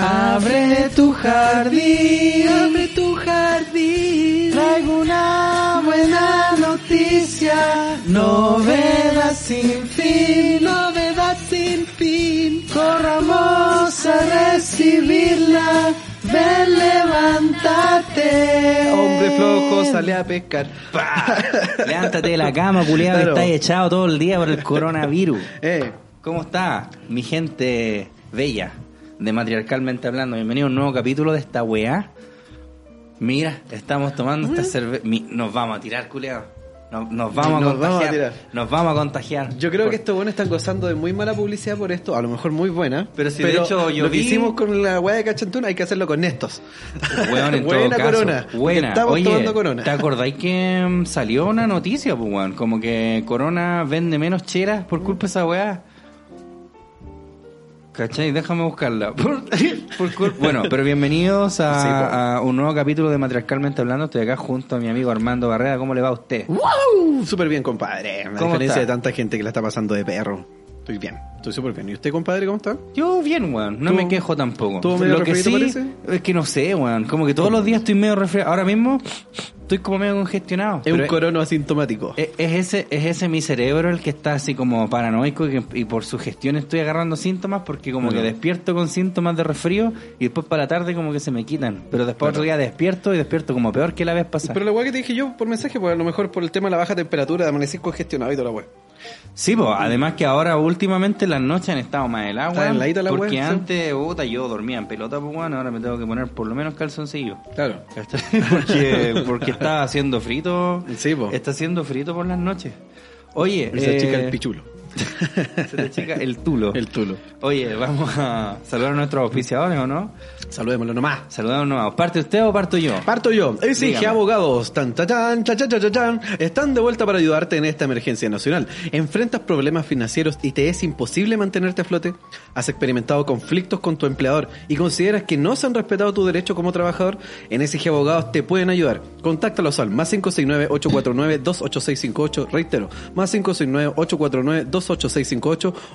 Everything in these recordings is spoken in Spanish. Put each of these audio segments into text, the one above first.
Abre tu jardín, abre tu jardín. Traigo una buena noticia. Novedad sin fin, novedad sin fin. Corramos a recibirla. Ven, levántate. Hombre flojo, sale a pescar. Levántate de la cama, culiado, Claro. que estás echado todo el día por el coronavirus. Eh, ¿Cómo está mi gente bella de Matriarcalmente Hablando? Bienvenido a un nuevo capítulo de esta weá. Mira, estamos tomando esta cerveza. Nos vamos a tirar, culiado. Nos, nos vamos Nos a vamos a contagiar. tirar. Nos vamos a contagiar. yo creo Por- que estos buenos están gozando de muy mala publicidad por esto, a lo mejor muy buena. Pero si de hecho yo lo que vi- hicimos con la weá de Cachantún hay que hacerlo con estos. En todo Buena caso. corona. Buena. Estamos Oye, tomando corona. ¿te acordáis que mm, salió una noticia, pues, weón? Como que Corona vende menos cheras por culpa de esa weá. ¿Cachai? Déjame buscarla. Por- por bueno, pero bienvenidos a, Sí, po. a un nuevo capítulo de Matriarcalmente Hablando. Estoy acá junto a mi amigo Armando Barrera. ¿Cómo le va a usted? ¡Wow! Súper bien, compadre. A ¿Cómo diferencia está? de tanta gente que la está pasando de perro. Estoy bien, estoy súper bien. ¿Y usted, compadre, cómo está? Yo bien, weón. No ¿Tú- me quejo tampoco. tú medio Lo que sí resfriadito es que no sé, weón. Como que todos los días estoy medio resfriado. Ahora mismo estoy como medio congestionado. Es un corono asintomático. Es, es ese, es ese mi cerebro el que está así como paranoico y, que- y por su gestión estoy agarrando síntomas porque como que despierto con síntomas de resfrío y después para la tarde como que se me quitan. Pero después otro día despierto y despierto como peor que la vez pasada. Pero la weá que te dije yo por mensaje, pues a lo mejor por el tema de la baja temperatura, de amanecer congestionado y toda la weá. Sí, pues además que ahora últimamente las noches han estado más weón, heladita la Porque antes, puta, yo dormía en pelota, pues bueno, ahora me tengo que poner por lo menos calzoncillo. Claro. Porque, porque está haciendo frito. Sí, po. Está haciendo frito por las noches. Oye, Esa eh, chica el pichulo. Se te chica el tulo. El tulo. Oye, vamos a saludar a nuestros auspiciadores, ¿o no? Saludémoslo nomás. Saludamos nomás. ¿Parte usted o parto yo? Parto yo. SIG Dígame. Abogados, tan, tan, tan, cha, cha, cha, cha, chan, están de vuelta para ayudarte en esta emergencia nacional. ¿Enfrentas problemas financieros y te es imposible mantenerte a flote? ¿Has experimentado conflictos con tu empleador y consideras que no se han respetado tu derecho como trabajador? En SIG Abogados te pueden ayudar. Contáctalos al más 569-849-28658, reitero, más 569-849-28658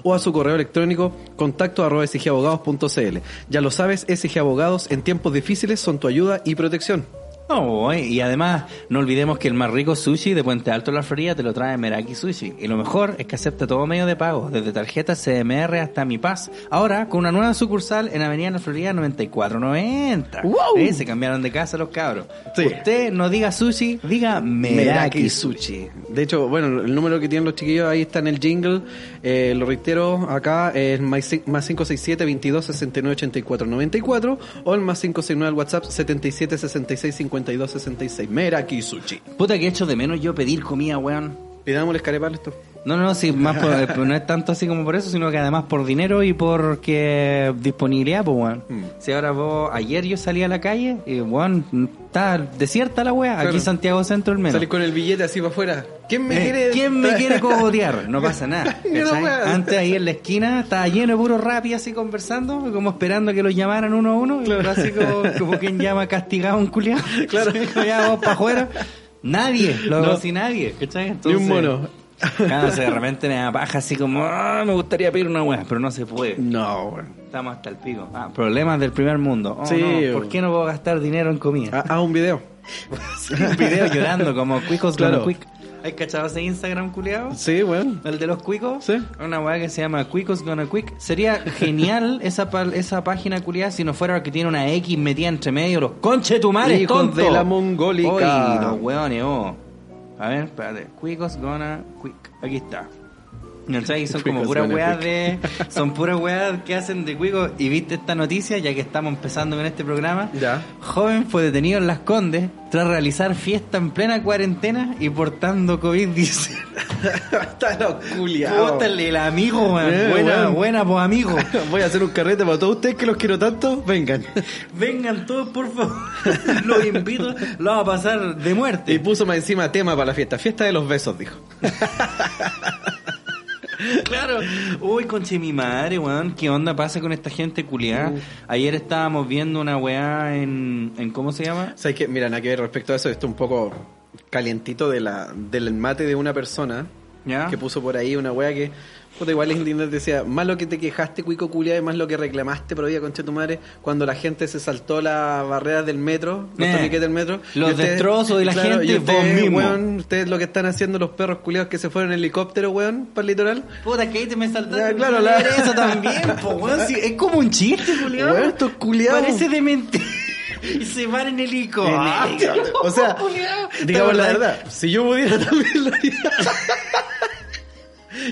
o a su correo electrónico contacto arroba sigabogados.cl. Ya lo sabes, SG Abogados en tiempos difíciles son tu ayuda y protección. No, y además, no olvidemos que el más rico sushi de Puente Alto la Florida te lo trae Meraki Sushi. Y lo mejor es que acepta todo medio de pago, desde tarjeta CMR hasta Mi Paz. Ahora, con una nueva sucursal en Avenida La Florida 9490. ¡Wow! Eh, Se cambiaron de casa los cabros. Sí. Usted no diga sushi, diga Meraki, Sushi. De hecho, bueno, el número que tienen los chiquillos ahí está en el jingle. Eh, lo reitero acá, es más cin- más 567 22 69 84 94 o el más 569 al WhatsApp 77 66 52 66. Meraki Sushi. Puta que echo de menos yo pedir comida, weón. Pidámosles carepal esto. No, no, sí, más por, eh, no es tanto así como por eso, sino que además por dinero y porque disponibilidad, pues, weón. Mm. Si ahora vos, ayer yo salí a la calle y, weón, está desierta la aquí Claro. Santiago Centro al menos. Salir con el billete así para afuera. ¿Quién me Eh, quiere? ¿Quién me quiere cogotear? No pasa nada. Antes ahí en la esquina estaba lleno de puro rapi así conversando, como esperando que los llamaran uno a uno, y era así como, como quien llama castigado a un culiado. Claro, ya vamos para afuera. Nadie, lo No. así nadie, ¿cachai? Ni un Entonces- mono. Claro, o sea, de repente me da paja así como, "Ah, me gustaría pedir una weá, pero no se puede. No. Estamos hasta el pico. Ah, problemas del primer mundo. Oh, Sí, no, ¿Por qué no puedo gastar dinero en comida? Haz haz un video. Un video llorando como cuicos Claro. quick. ¿Hay cachado ese Instagram, culiado? Sí, bueno. El de los cuicos. Sí. Una weá que se llama Cuicos Gonna Quick. Sería genial esa, pa- esa página culiada si no fuera que tiene una X metida entre medio. Los conche tu madre, Hijos tonto. de la mongólica. Los weones, oh. A ver, espérate. Cuicos Gonna Quick. Aquí está. ¿Cachai? Son como puras weas de. Son puras weas que hacen de cuico. Y viste esta noticia, ya que estamos empezando con este programa. Ya. Joven fue detenido en Las Condes tras realizar fiesta en plena cuarentena y portando COVID-19. Está. Puta, el amigo. Eh, buena, buena, pues amigo. Voy a hacer un carrete para todos ustedes que los quiero tanto. Vengan. Vengan todos, por favor. Los invito. Lo vamos a pasar de muerte. Y puso más encima tema para la fiesta. Fiesta de los besos, dijo. Claro. Uy, conche mi madre, weón. ¿Qué onda pasa con esta gente culiada? Ayer estábamos viendo una weá en, en. ¿Cómo se llama? ¿Sabes qué? Mira, nada que ver respecto a eso. Esto un poco calientito de la, del mate de una persona ¿Ya? que puso por ahí una wea que, puta, igual es indignante. Decía, más lo que te quejaste, cuico culia, y más lo que reclamaste, pero concha tu madre, cuando la gente se saltó las barreras del metro, los Eh, del metro. los ustedes- destrozos de la gente, y vos ustedes, mismo. weón, ustedes lo que están haciendo los perros culiados que se fueron en helicóptero, weón, para el litoral. Puta, que ahí te me saltaste. Ya, claro, la... eso también, po, weón. Sí, es como un chiste, culiado. Weón, estos culiados. Parece de mentira. Y se van en helico. En Ah. O sea, digamos la verdad. verdad, si yo pudiera también lo haría.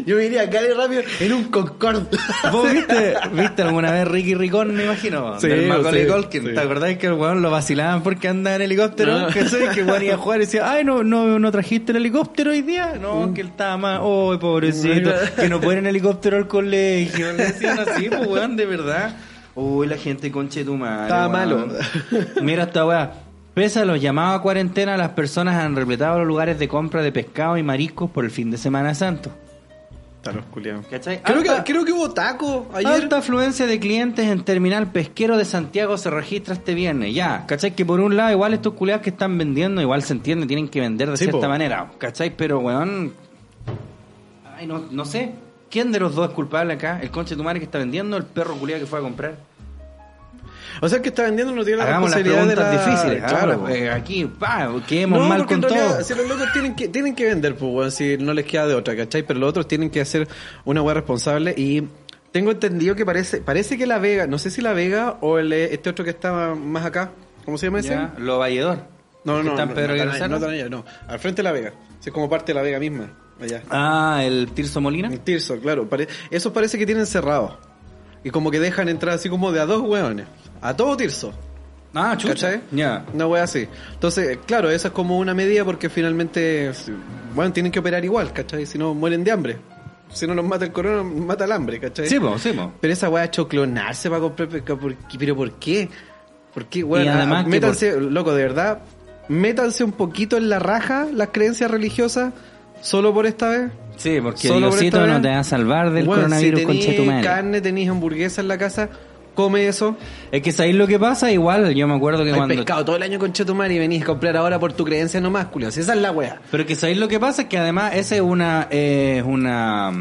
Yo me iría a Cali rápido en un Concorde. ¿Vos viste, viste alguna vez Ricky Ricón, me imagino? Sí, del Macaulay sí, Culkin. sí. ¿Te acordás que el weón lo vacilaban porque andaba en helicóptero? No. Que sé que el weón iba a jugar y decía, ay, no, no, no trajiste el helicóptero hoy día. No, que él estaba más, oh, pobrecito, que no puede ir en helicóptero al colegio. Le decían así, pues weón, de verdad. Uy, la gente conche tu madre. Estaba weón. malo. Mira esta weá. Pese a los llamados a cuarentena, las personas han repletado los lugares de compra de pescado y mariscos por el fin de Semana Santo. Está los culiados. ¿Cachai? Creo que, creo que hubo taco ayer. Alta afluencia de clientes en Terminal Pesquero de Santiago se registra este viernes. Ya, ¿cachai? Que por un lado, igual estos culiados que están vendiendo, igual se entiende, tienen que vender de Sí, cierta po. manera. ¿Cachai? Pero, weón. Ay, no, no sé. ¿Quién de los dos es culpable acá? ¿El conche de tu madre que está vendiendo o el perro culiado que fue a comprar? O sea, el que está vendiendo no tiene la las responsabilidad preguntas de la... difíciles. Claro. Eh, aquí, pa, quedemos No, mal con realidad, todo. si los locos tienen que, tienen que vender, pues, si no les queda de otra, ¿cachai? Pero los otros tienen que hacer una weá responsable y tengo entendido que parece parece que La Vega, no sé si La Vega o el, este otro que estaba más acá, ¿cómo se llama ese? Lo Valledor. No, no, no, en Pedro no, no, allá, no, al frente de La Vega, es como parte de La Vega misma, allá. Ah, el Tirso Molina. En Tirso, claro, pare- esos parece que tienen cerrado y como que dejan entrar así como de a dos weones, a todo Tirso. Ah, chucha. ¿Cachai? Ya. Una wea así. Entonces, claro, esa es como una medida porque finalmente, bueno, tienen que operar igual, ¿cachai? Si no, mueren de hambre. Si no los mata el corona, mata el hambre, ¿cachai? Sí, po, sí, po. Pero esa wea ha hecho clonarse para comprar. ¿Pero por qué? ¿Por qué? Bueno, Y además ah, métanse, loco, de verdad, métanse un poquito en la raja las creencias religiosas solo por esta vez. Sí, porque Solo por Diosito esta no te va a salvar del Bueno, coronavirus, si madre. carne, tenéis hamburguesa en la casa, come eso. Es que sabéis lo que pasa, igual, yo me acuerdo que Hay cuando... pescado todo el año con Chetumar y venís a comprar ahora por tu creencia nomás, culio. Si esa es la wea. Pero que sabéis lo que pasa es que además esa es una... Es una...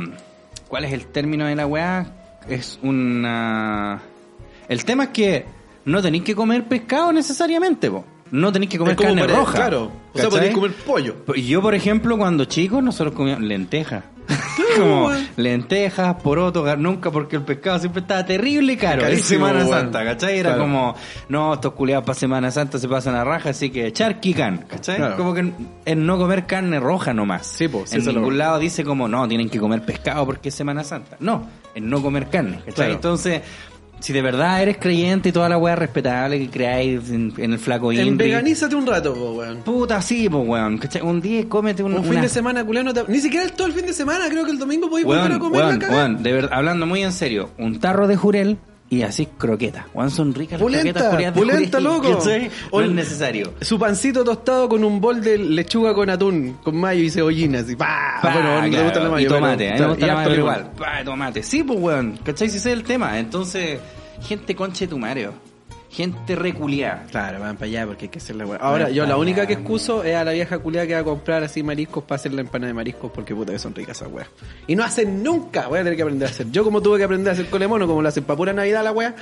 ¿Cuál es el término de la weá? Es una... El tema es que no tenéis que comer pescado necesariamente, po. No tenéis que comer carne pare- roja. Claro. O sea, ¿cachai? podéis comer pollo. Pues Yo, por ejemplo, cuando chico, nosotros comíamos lentejas. Como lentejas, porotos, gar- nunca, porque el pescado siempre estaba terrible y caro. Es Semana. Santa, ¿cachai? Era Claro. como, no, estos culiados para Semana Santa se pasan a raja, así que charquican, ¿cachai? Claro. Como que es no comer carne roja nomás. Sí, sí, en lo- ningún lado dice como, no, tienen que comer pescado porque es Semana Santa. No, es no comer carne, ¿cachai? Claro. Entonces, si de verdad eres creyente y toda la weá respetable que creáis en, en el flaco En Inri, veganízate un rato, po, weón. Puta, sí, pues, weón. ¿cachai? Un día cómete un, Un fin una- de semana, no te... Ni siquiera el todo el fin de semana, creo que el domingo podéis volver a comer weón, la weón, de verdad, hablando muy en serio, un tarro de jurel y así croquetas. Weón, son ricas las Pulenta, croquetas de pulenta, jurel, loco. No es necesario. Su pancito tostado con un bol de lechuga con atún, con mayo y cebollina, así, pa. Pa, bueno, no te gusta la mayo, y tomate, pero- a mí me gusta y la harto mayo, pero limón. igual. Pa, tomate. Sí, pues, weón. ¿Cachai? Si ese es el tema. Entonces, gente conche tu Mario. Gente reculiada. Claro, van para allá porque hay que hacer la weá. Ahora, Van yo la única allá. que excuso es a la vieja culiada que va a comprar así mariscos para hacer la empanada de mariscos porque puta que son ricas esas weas. Y no hacen nunca, voy a tener que aprender a hacer. Yo como tuve que aprender a hacer colemono, como lo hacen para pura Navidad la wea.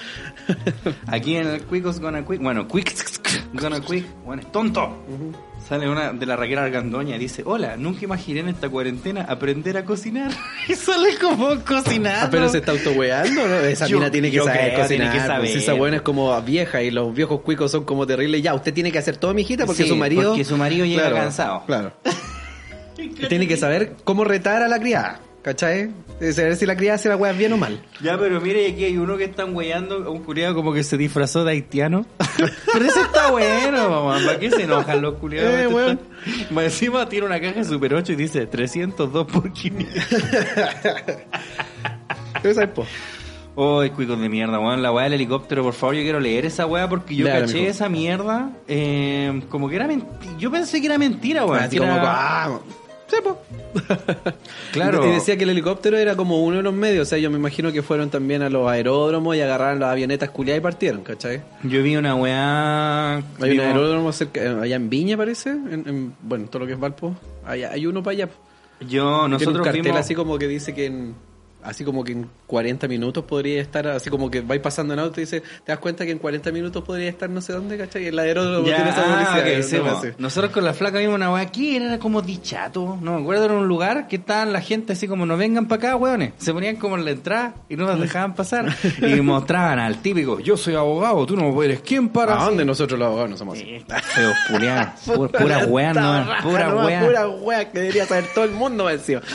Aquí en el Quickos Gonna Quick, bueno, Quick Gonna Quick, bueno, es tonto. Sale una de la Raquel Argandoña y dice, hola, nunca imaginé en esta cuarentena aprender a cocinar. y sale como cocinar. Ah, pero se está autoweando, ¿no? Esa Yo- mina tiene que saber creo, cocinar. tiene que pues, saber. esa buena es como vieja y los viejos cuicos son como terribles, ya, usted tiene que hacer todo, mijita, porque Sí, su marido. porque su marido llega Claro, cansado. Claro. tiene que saber cómo retar a la criada. ¿Cachai? De saber si la cría hace la weá bien o mal. Ya, pero mire, aquí hay uno que están weyando, un culiado como que se disfrazó de haitiano. pero ese está bueno, mamá. ¿Para qué se enojan los culiados? Eh, Este weón. está- encima tiene una caja Super 8 y dice 302 por 500. Esa es po. Ay, cuicos de mierda, weón. La weá del helicóptero, por favor, yo quiero leer esa weá porque yo caché esa mierda eh, como que era mentira. Yo pensé que era mentira, weón. Así que como, era- ah, sí, po. Claro. Y decía que el helicóptero era como uno de los medios. O sea, yo me imagino que fueron también a los aeródromos y agarraron las avionetas culiadas y partieron, ¿cachai? Yo vi una weá. Hay un aeródromo cerca, eh, allá en Viña, parece. En, en- bueno, todo lo que es Valpo. Allá, hay uno para allá. Yo, Tiene un nosotros cartel vimos. así como que dice que en así como que en 40 minutos podría estar así como que vais pasando en auto y dice te das cuenta que en 40 minutos podría estar no sé dónde ¿cachai? el aeródromo Ya, tiene esa publicidad ok, ¿no? sí, No. Nosotros con la flaca vimos una weá aquí, era como dichato, no me acuerdo, era un lugar que estaban la gente así como no vengan para acá, weones. Se ponían como en la entrada y no nos dejaban pasar y mostraban al típico, yo soy abogado, tú no eres quién para. ¿A dónde nosotros los abogados no somos así? Eh, Feos culiados, pu- pura weá, Esta no, pura weá. pura wea que debería saber todo el mundo me decía.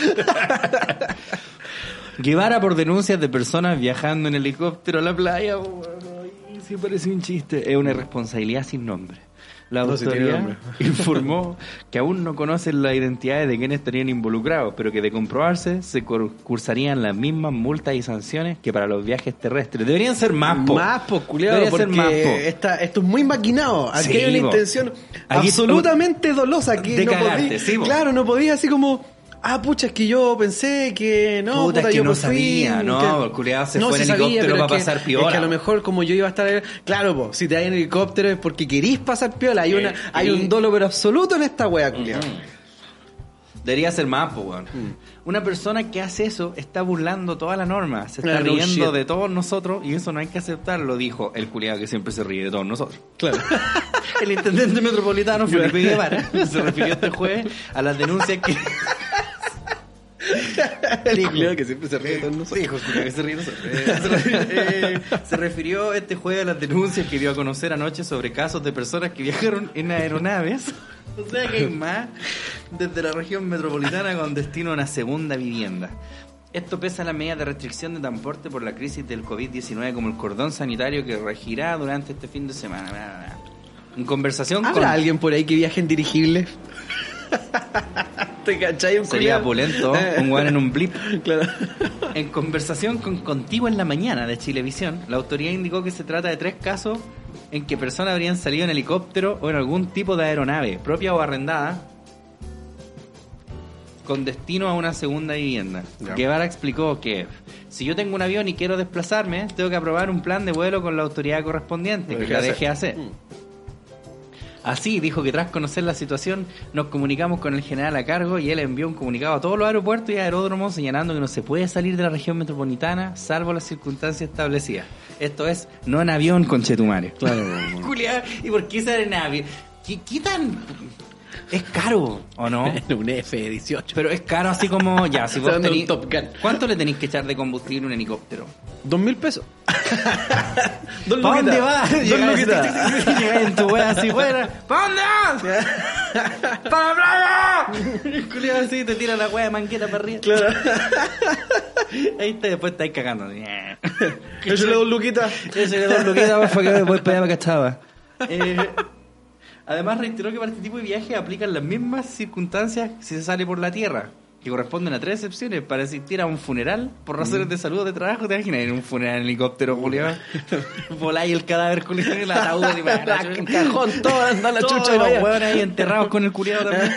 Guevara por denuncias de personas viajando en helicóptero a la playa. Ay, sí parece un chiste. Es una irresponsabilidad sin nombre. La No, autoridad informó que aún no conocen las identidades de quienes estarían involucrados, pero que de comprobarse se cur- cursarían las mismas multas y sanciones que para los viajes terrestres. Deberían ser más, po. Más, po, culiado, Debería porque ser más, po. esta- esto es muy maquinado. Aquí Sí, hay una intención Aquí- absolutamente dolosa. Que De no cagarte, podí- sí, po. claro, no podía así como... Ah, pucha, es que yo pensé que no, Puta, puta, es que yo no por sabía, fin, no, que- el culiao se No, fue en sabía, helicóptero para es que- pasar piola. Es que a lo mejor como yo iba a estar claro, po, si te hay en helicóptero es porque querís pasar piola. Hay, una, Eh, hay un dolo pero absoluto en esta wea, culiao. Debería ser más, pues, weón. Mm. Una persona que hace eso está burlando toda la norma, se está Ah, no riendo shit. de todos nosotros y eso no hay que aceptarlo, dijo el culiado que siempre se ríe de todos nosotros. Claro. El intendente metropolitano Felipe Guevara se refirió este jueves a las denuncias que el culiao que siempre se ríe de todos nosotros. Dijo, que se ríe. Eh, se, refirió, este jueves a las denuncias que dio a conocer anoche sobre casos de personas que viajaron en aeronaves. O sea que hay más desde la región metropolitana con destino a una segunda vivienda. Esto pesa las medidas de restricción de transporte por la crisis del COVID-19 como el cordón sanitario que regirá durante este fin de semana. En conversación ¿Habrá con... alguien por ahí que viaje en dirigible? ¿Te cachai? Un Sería culiao? pulento, Eh. un weón en un blip. Claro. En conversación con Contigo en la Mañana de Chilevisión, la autoridad indicó que se trata de tres casos en que personas habrían salido en helicóptero o en algún tipo de aeronave, propia o arrendada, con destino a una segunda vivienda. Guevara explicó que si yo tengo un avión y quiero desplazarme, tengo que aprobar un plan de vuelo con la autoridad correspondiente, que la dejé DGAC. Así dijo que tras conocer la situación nos comunicamos con el general a cargo y él envió un comunicado a todos los aeropuertos y aeródromos señalando que no se puede salir de la región metropolitana salvo las circunstancias establecidas. Esto es, no en avión con Chetumare. Claro. Julia, ¿y por qué sale en avión? ¿Qué, qué tan...? Es caro, ¿o no? un F-18. Pero es caro así como, ya, si vos un tenís... Top Gun. ¿Cuánto le tenéis que echar de combustible a un helicóptero? Dos mil pesos. Dos ¿Para dónde vas? Dos Llegáis en tu wea así fuera. ¿Para dónde vas? ¡Para la playa! El culiao así te tira la wea de mangueta para arriba. Claro. Ahí te, después estáis cagando. Échale dos luquitas. Ese le dos luquitas para que voy para allá para cachaba. Eh, además reiteró que para este tipo de viajes aplican las mismas circunstancias si se sale por la tierra, que corresponden a tres excepciones para asistir a un funeral por razones de salud o de trabajo. ¿Te imaginas en un funeral en helicóptero, Julio? Voláis el cadáver culiado en el ataúd El cajón, todo anda la chucha los hueones ahí enterrados con el culiado también.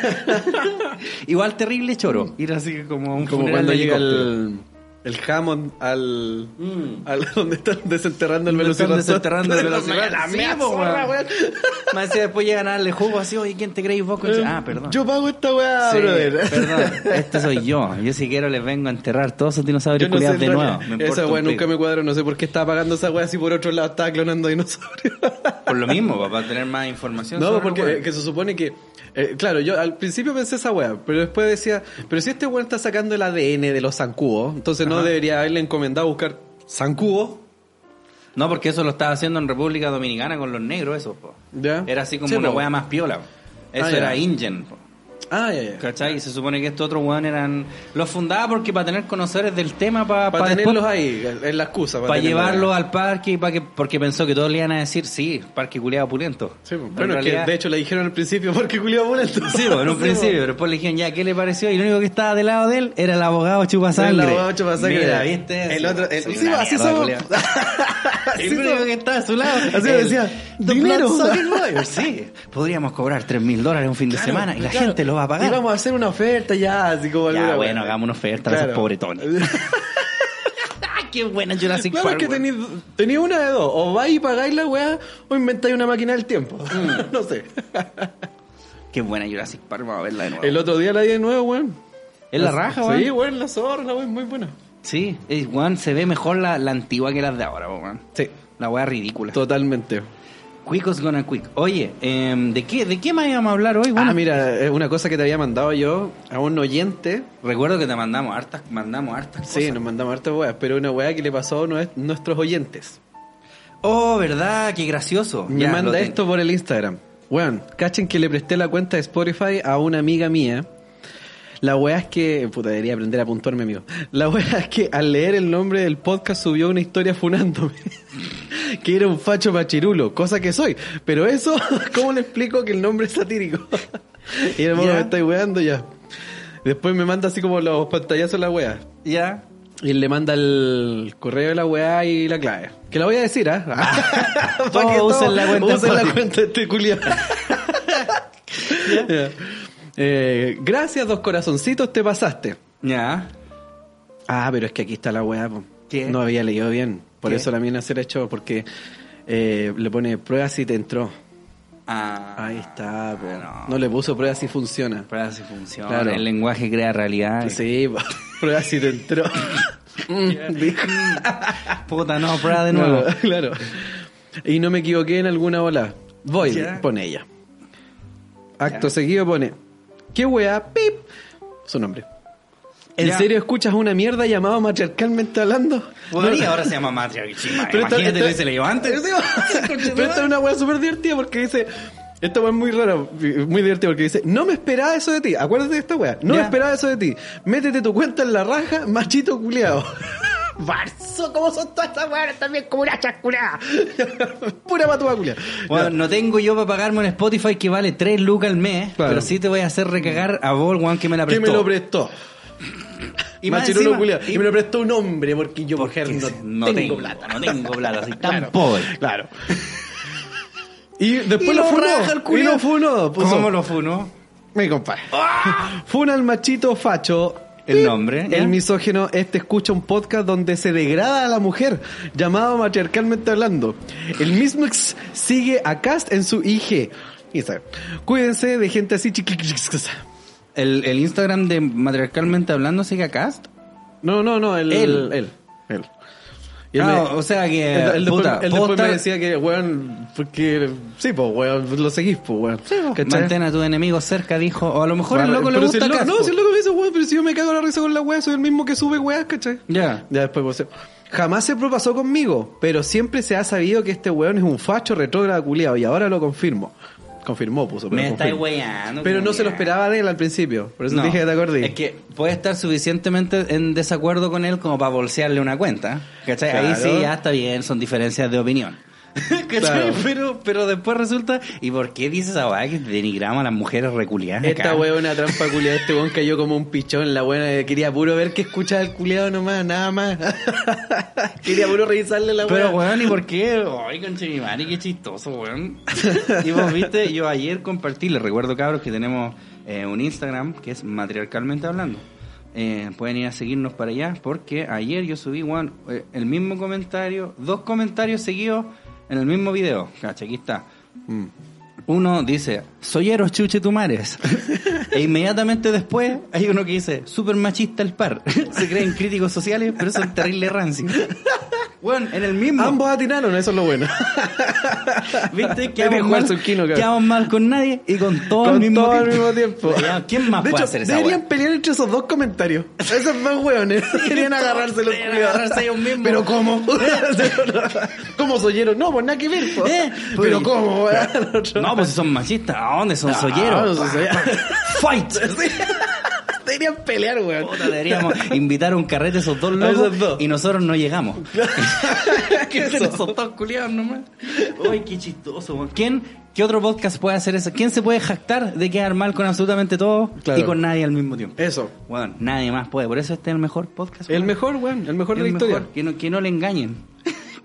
Igual terrible choro. Ir así como a un Como funeral cuando de llega el, el Hammond al, Mm. al donde están desenterrando el Donde están velociraptor. desenterrando el velociraptor. La Sí, zorra, weón. Más después llegan a darle jugo así, oye, ¿quién te creéis vos? concha? Ah, perdón. Yo pago esta weá, Sí, brother. perdón, este soy yo. Yo si quiero les vengo a enterrar todos esos dinosaurios no culiados de nuevo. Me esa weá nunca me cuadró. No sé por qué estaba pagando esa weá si por otro lado estaba clonando dinosaurios. Por lo mismo, pa, para tener más información. No, sobre porque el eh, weón. que se supone que. eh, claro, yo al principio pensé esa weá, pero después decía, pero si este weón está sacando el ADN de los zancudos, entonces no Ajá. debería haberle encomendado buscar zancudos. No, porque eso lo estaba haciendo en República Dominicana con los negros, eso. po. ¿Ya? Era así como Sí, una po. wea más piola. po. Eso Ah, ya. era Ingen. po. Ah, ya, ya. ¿Cachai? Y se supone que estos otros weón eran. Los fundaba porque para tener conocedores del tema, para, Para tenerlos ahí, es la excusa. Para tenerlos llevarlos al parque y para que, porque pensó que todos le iban a decir, sí, parque culiado pulento. Sí, pues. Pero bueno, en es que realidad- de hecho le dijeron al principio porque culiado bulento. Sí, pues, en un principio, pero después le dijeron ya, ¿qué le pareció? Y lo único que estaba del lado de él era el abogado chupasangre. El abogado chupasangre. Mira, ¿viste? El otro- el- sí, una así somos. el único que estaba a su lado. Así el- decía, dinero. Sí, podríamos cobrar 3 mil dólares un fin de semana y la Claro. gente lo va a pagar. Y vamos a hacer una oferta ya, así como Ya, alguna bueno, hagamos una oferta a Claro. esos pobretones. ¡Ah, qué buena Jurassic Claro, es Park! que weón. tenéis tenéis una de dos. O vais y pagáis la weá, o inventáis una máquina del tiempo. Mm. no sé. Qué buena Jurassic Park, vamos a verla de nuevo. El otro día la vi de nuevo, weón. Es la raja, weón. Sí, weón, la zorra, la weón, muy buena. Sí, es, weón, se ve mejor la, la antigua que las de ahora, weón. Sí, La weá ridícula. totalmente. Quick is gonna quick. Oye, em, ¿de qué de qué más íbamos a hablar hoy? Bueno, Ah, mira, una cosa que te había mandado yo a un oyente. recuerdo que te mandamos hartas, mandamos hartas Sí, cosas. nos mandamos hartas weas, pero una wea que le pasó a nue- nuestros oyentes. Oh, verdad, qué gracioso. Me Ya, manda esto por el Instagram. Weón, cachen que le presté la cuenta de Spotify a una amiga mía. La weá es que. Puta, debería aprender a puntuarme, amigo. La weá es que al leer el nombre del podcast subió una historia funándome. que era un facho machirulo, cosa que soy. Pero eso, ¿cómo le explico que el nombre es satírico? y hermano, Ya. me estáis weando ya. Después me manda así como los pantallazos de la weá. Ya. Y le manda el correo de la weá y la clave. Que la voy a decir, ¿ah? Que usen la cuenta usen la cuenta de este culiao. Ya. Eh, gracias, dos corazoncitos, te pasaste. Ya. Ah, pero es que aquí está la weá. No había leído bien. Por ¿Qué? eso la mina se la echó, porque eh, le pone prueba si te entró. Ah, Ahí está, po. no. No le puso prueba si funciona. Prueba si funciona. Claro. El lenguaje crea realidad. Sí, po. prueba si te entró. Mm. Puta, no, prueba de nuevo. Claro, claro. Y no me equivoqué en alguna ola. Voy, pone ella. Acto seguido pone, ¿qué weá? Pip. Su nombre. ¿En Ya. serio escuchas una mierda llamada matriarcalmente hablando? Bueno, No. y ahora se llama Matriarchy. Pero Imagínate, esta- se le. Pero esta es una weá súper divertida porque dice. Esta weá es muy rara, muy divertida porque dice, no me esperaba eso de ti, acuérdate de esta weá, no Ya. me esperaba eso de ti, métete tu cuenta en la raja, machito culiao. Barzo, ¿cómo son todas estas weas también como una chascurada? Pura patúa culiao. Bueno, no tengo yo para pagarme un Spotify que vale 3 lucas al mes, Claro. pero sí te voy a hacer recagar a vos, Juan, que me la ¿Qué prestó. me lo prestó? Y más encima- y- Y me lo prestó un hombre porque yo, Porque mujer, no, no tengo, tengo plata. No tengo plata, soy tan Claro, pobre. Claro. Y después Y lo lo funó. y lo funó. puso, ¿Cómo lo funó? Mi compadre. Funa al machito facho. El nombre, ¿ya? El misógeno este escucha un podcast donde se degrada a la mujer, llamado matriarcalmente hablando. El mismo ex sigue a Cast en su IG. Instagram. Cuídense de gente así chiqui. ¿El, el Instagram de Matriarcalmente Hablando sigue a Cast? No, no, no, el, Él. él. Él. Ah, me- o sea que, Él, él después, puta, él después me decía que, weón, porque, sí, pues, weón, lo seguís, pues, weón. ¿Cachai? Mantén a tus enemigos cerca, dijo. O a lo mejor el Claro, loco le si gusta el loco- No, si el loco me dice, weón, pero si yo me cago la risa con la weá, soy el mismo que sube weá, ¿cachai? Ya. Ya después, pues, jamás se propasó conmigo, pero siempre se ha sabido que este weón es un facho retrógrado culiado, y ahora lo confirmo. Confirmó, puso, pero Me estáis weyando. Pero no se lo esperaba de él al principio, por eso No, dije que te acordé. Es que puede estar suficientemente en desacuerdo con él como para bolsearle una cuenta. ¿Cachai? Ahí sí ya está bien, son diferencias de opinión. Pero, pero después resulta. ¿Y por qué dices weá que denigramos a las mujeres reculiadas? Esta weón es una trampa culiada. Este weón cayó como un pichón. La buena quería puro ver que escuchaba el culiado nomás, nada más. quería puro revisarle la Pero weón. ¿y por qué? Ay, conche mi madre, qué chistoso, weón. y vos viste, yo ayer compartí, les recuerdo cabros que tenemos eh, un Instagram que es matriarcalmente hablando. Eh, pueden ir a seguirnos para allá porque ayer yo subí weón, eh, el mismo comentario, dos comentarios seguidos en el mismo video. Aquí está. Mm. Uno dice, soyeros chuche tumares. e inmediatamente después hay uno que dice, super machista el par. Se creen críticos sociales, pero son terrible rancios. Weón, en el mismo. Ambos atinaron, eso es lo bueno. ¿Viste? Que Quedamos mal, quedamos mal con nadie y con todo al Con mismo todo al tiempo. mismo tiempo. ¿Quién más de puede hecho, hacer esa Deberían pelear entre esos dos comentarios. Esos dos hueones. Deberían agarrarse los agarrarse ellos mismos. Pero ¿cómo? ¿Cómo solleros? No, pues nada que ver. po. Eh, Pero pues- ¿cómo? No, pues si son machistas, ¿a dónde son Ah, solleros? no, solleros. ¡Fight! Deberían pelear, weón. Puta, deberíamos invitar a un carrete a esos dos locos esos dos. y nosotros no llegamos. ¿Qué es Esos eso? dos culiados nomás. Uy, qué chistoso. weón. ¿Quién, qué otro podcast puede hacer eso? ¿Quién se puede jactar de quedar mal con absolutamente todo Claro. y con nadie al mismo tiempo? Eso. Bueno, nadie más puede. Por eso este es el mejor podcast. El mejor, weón. El mejor de la historia. Que no, que no le engañen.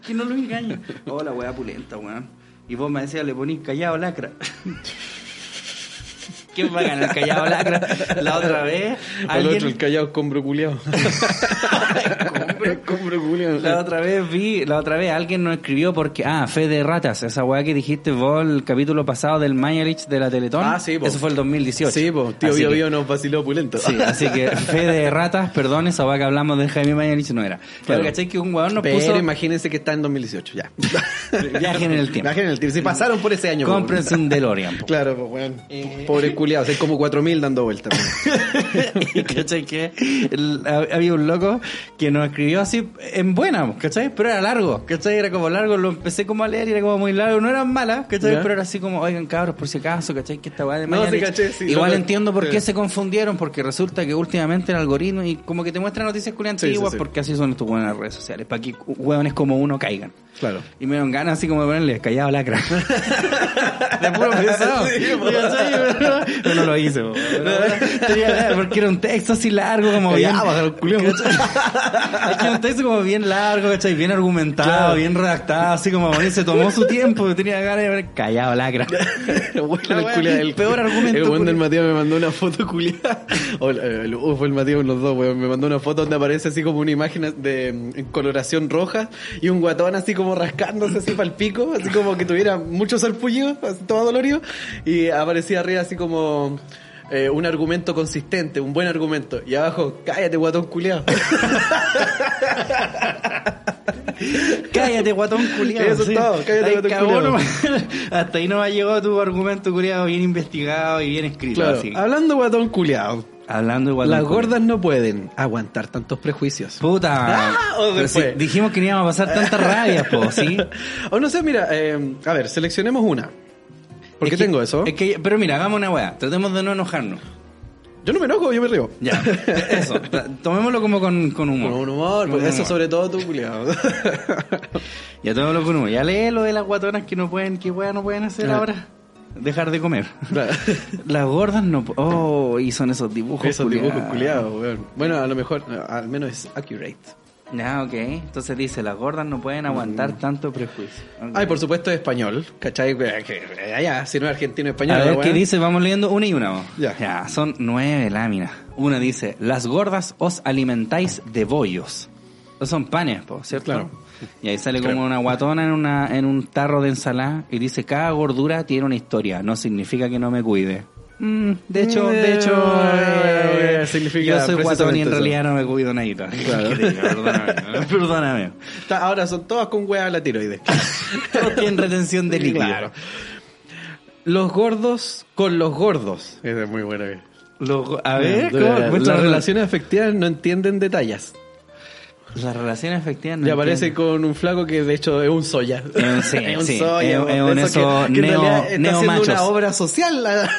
que no lo engañen. Oh, la weá pulenta, weón. Y vos me decías, le ponís callado lacra. ¿Quién va a ganar callado lacra? La otra vez, El alguien... otro, el callado combro culiao. combro culiao. La otra vez vi, la otra vez alguien nos escribió porque, ah, fe de ratas, esa weá que dijiste vos el capítulo pasado del Mañalich de la Teletón. Ah, sí, po. Eso fue el 2018. Sí, pues, tío Bio Bio nos vaciló pulento. Sí, así que fe de ratas, perdón, esa weá que hablamos de Jaime Mañalich no era. Pero Claro. ¿cachai? Que un weón nos Pero puso imagínense que está en 2018, ya. viajen en el tiempo. Viajen en el tiempo. Si pasaron por ese año. Cómprense un DeLorean. po. Claro, pues, weón. Pobre culiados, hay como 4000 dando vueltas. y cachai que el- había un loco que nos escribió así en buena, ¿cachai? Pero era largo, ¿cachai? Era como largo, lo empecé como a leer y era como muy largo, no eran malas, ¿cachai? Ya. Pero era así como, oigan cabros, por si acaso, ¿cachai? Que esta weá de No, sí, caché, sí, Igual entiendo por sí. qué se confundieron, porque resulta que últimamente el algoritmo y como que te muestra noticias culiantes antiguas, porque así son estos weones en las redes sociales, para que weones como uno caigan. Claro. Y me dan ganas así como de ponerle callado lacra. de puro. Pero- Pero no lo hice, po. Tenía- porque era un texto así largo, como bien. Ya, bajar el que era un texto como bien largo, ¿cachai? Bien argumentado, Claro. bien redactado, así como bonito. Se tomó su tiempo, tenía ganas de haber callado lacra. Bueno, La el, wea, culia- el peor argumento, El buen del. Matías me mandó una foto culiada. O el- uh, fue el Matías los dos, weón. Me mandó una foto donde aparece así como una imagen de coloración roja y un guatón así como rascándose así para el pico, así como que tuviera mucho sarpullido, así todo dolorido. Y aparecía arriba así como eh, un argumento consistente, un buen argumento. Y abajo, cállate, guatón culiado. Cállate, guatón culiado. Eso es todo, cállate, guatón culiao. Hasta ahí no me llegó tu argumento culiado bien investigado y bien escrito. Claro. así. Hablando guatón culiado. Hablando guatón Las gordas no pueden aguantar tantos prejuicios. Puta. Ah, o si dijimos que no íbamos a pasar tanta rabia, po, ¿sí? O no sé, mira, eh, a ver, seleccionemos una. ¿Por qué que- tengo eso? Es que, pero mira, hagamos una weá. Tratemos de no enojarnos. Yo no me enojo, yo me río. Ya. Eso. Tomémoslo como con, con humor. Con un humor, pues Con eso humor. sobre todo tú, culiado. Ya tomémoslo con humor. Ya lee lo de las guatonas que no pueden, que weá no pueden hacer Ah. ahora. Dejar de comer. Las gordas no. Oh, y son esos dibujos. Esos dibujos culiados. weón. Bueno, a lo mejor, al menos es accurate. Ya, ok. Entonces dice, las gordas no pueden aguantar tanto prejuicio. Ok. Ay, por supuesto es español, ¿cachai? Eh, que, eh, Allá, si no es argentino, es español. A ver qué dice, vamos leyendo una y una. vamos. Ya. son nueve láminas. Una dice, las gordas os alimentáis de bollos. Esos son panes, po, ¿cierto? Claro. Y ahí sale como una guatona en, una, en un tarro de ensalada y dice, cada gordura tiene una historia, no significa que no me cuide. Mm, de hecho, de hecho, Eh, eh, significa yo soy guatón y en realidad no me cuido nadita. Claro. Perdóname. Perdóname. Ahora son todas con hueá a la tiroides. Todos tienen retención de líquido. Claro. Los gordos con los gordos. Esa es muy buena. Los- a ver, Las ¿cómo? Muestra la relaciones afectivas no entienden detalles. Las relaciones afectivas no y aparece entiendo. con un flaco que de hecho es un soya. Eh, sí, es un sí, soya. es- un eso que, neo- está haciendo una obra social. la-.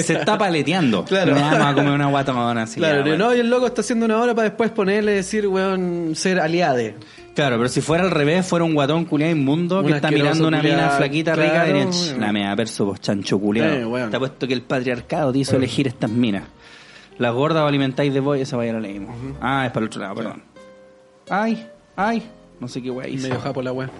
Se está paleteando. Claro. Me vamos a comer una guatamona así. Claro, ya, bueno. no, y el loco está haciendo una obra para después ponerle decir, weón, ser aliade. Claro, pero si fuera al revés, fuera un guatón culiado inmundo Un que está mirando una mina flaquita rica claro, y diría, weón. la mea perso, vos chancho culiado. Eh. Te apuesto que el patriarcado te hizo elegir estas minas. Las gordas o alimentáis de boy, esa vaya la leímos. Ah, es para el otro lado, perdón. Ay, ay, no sé qué wey hizo. Medio japo la weá.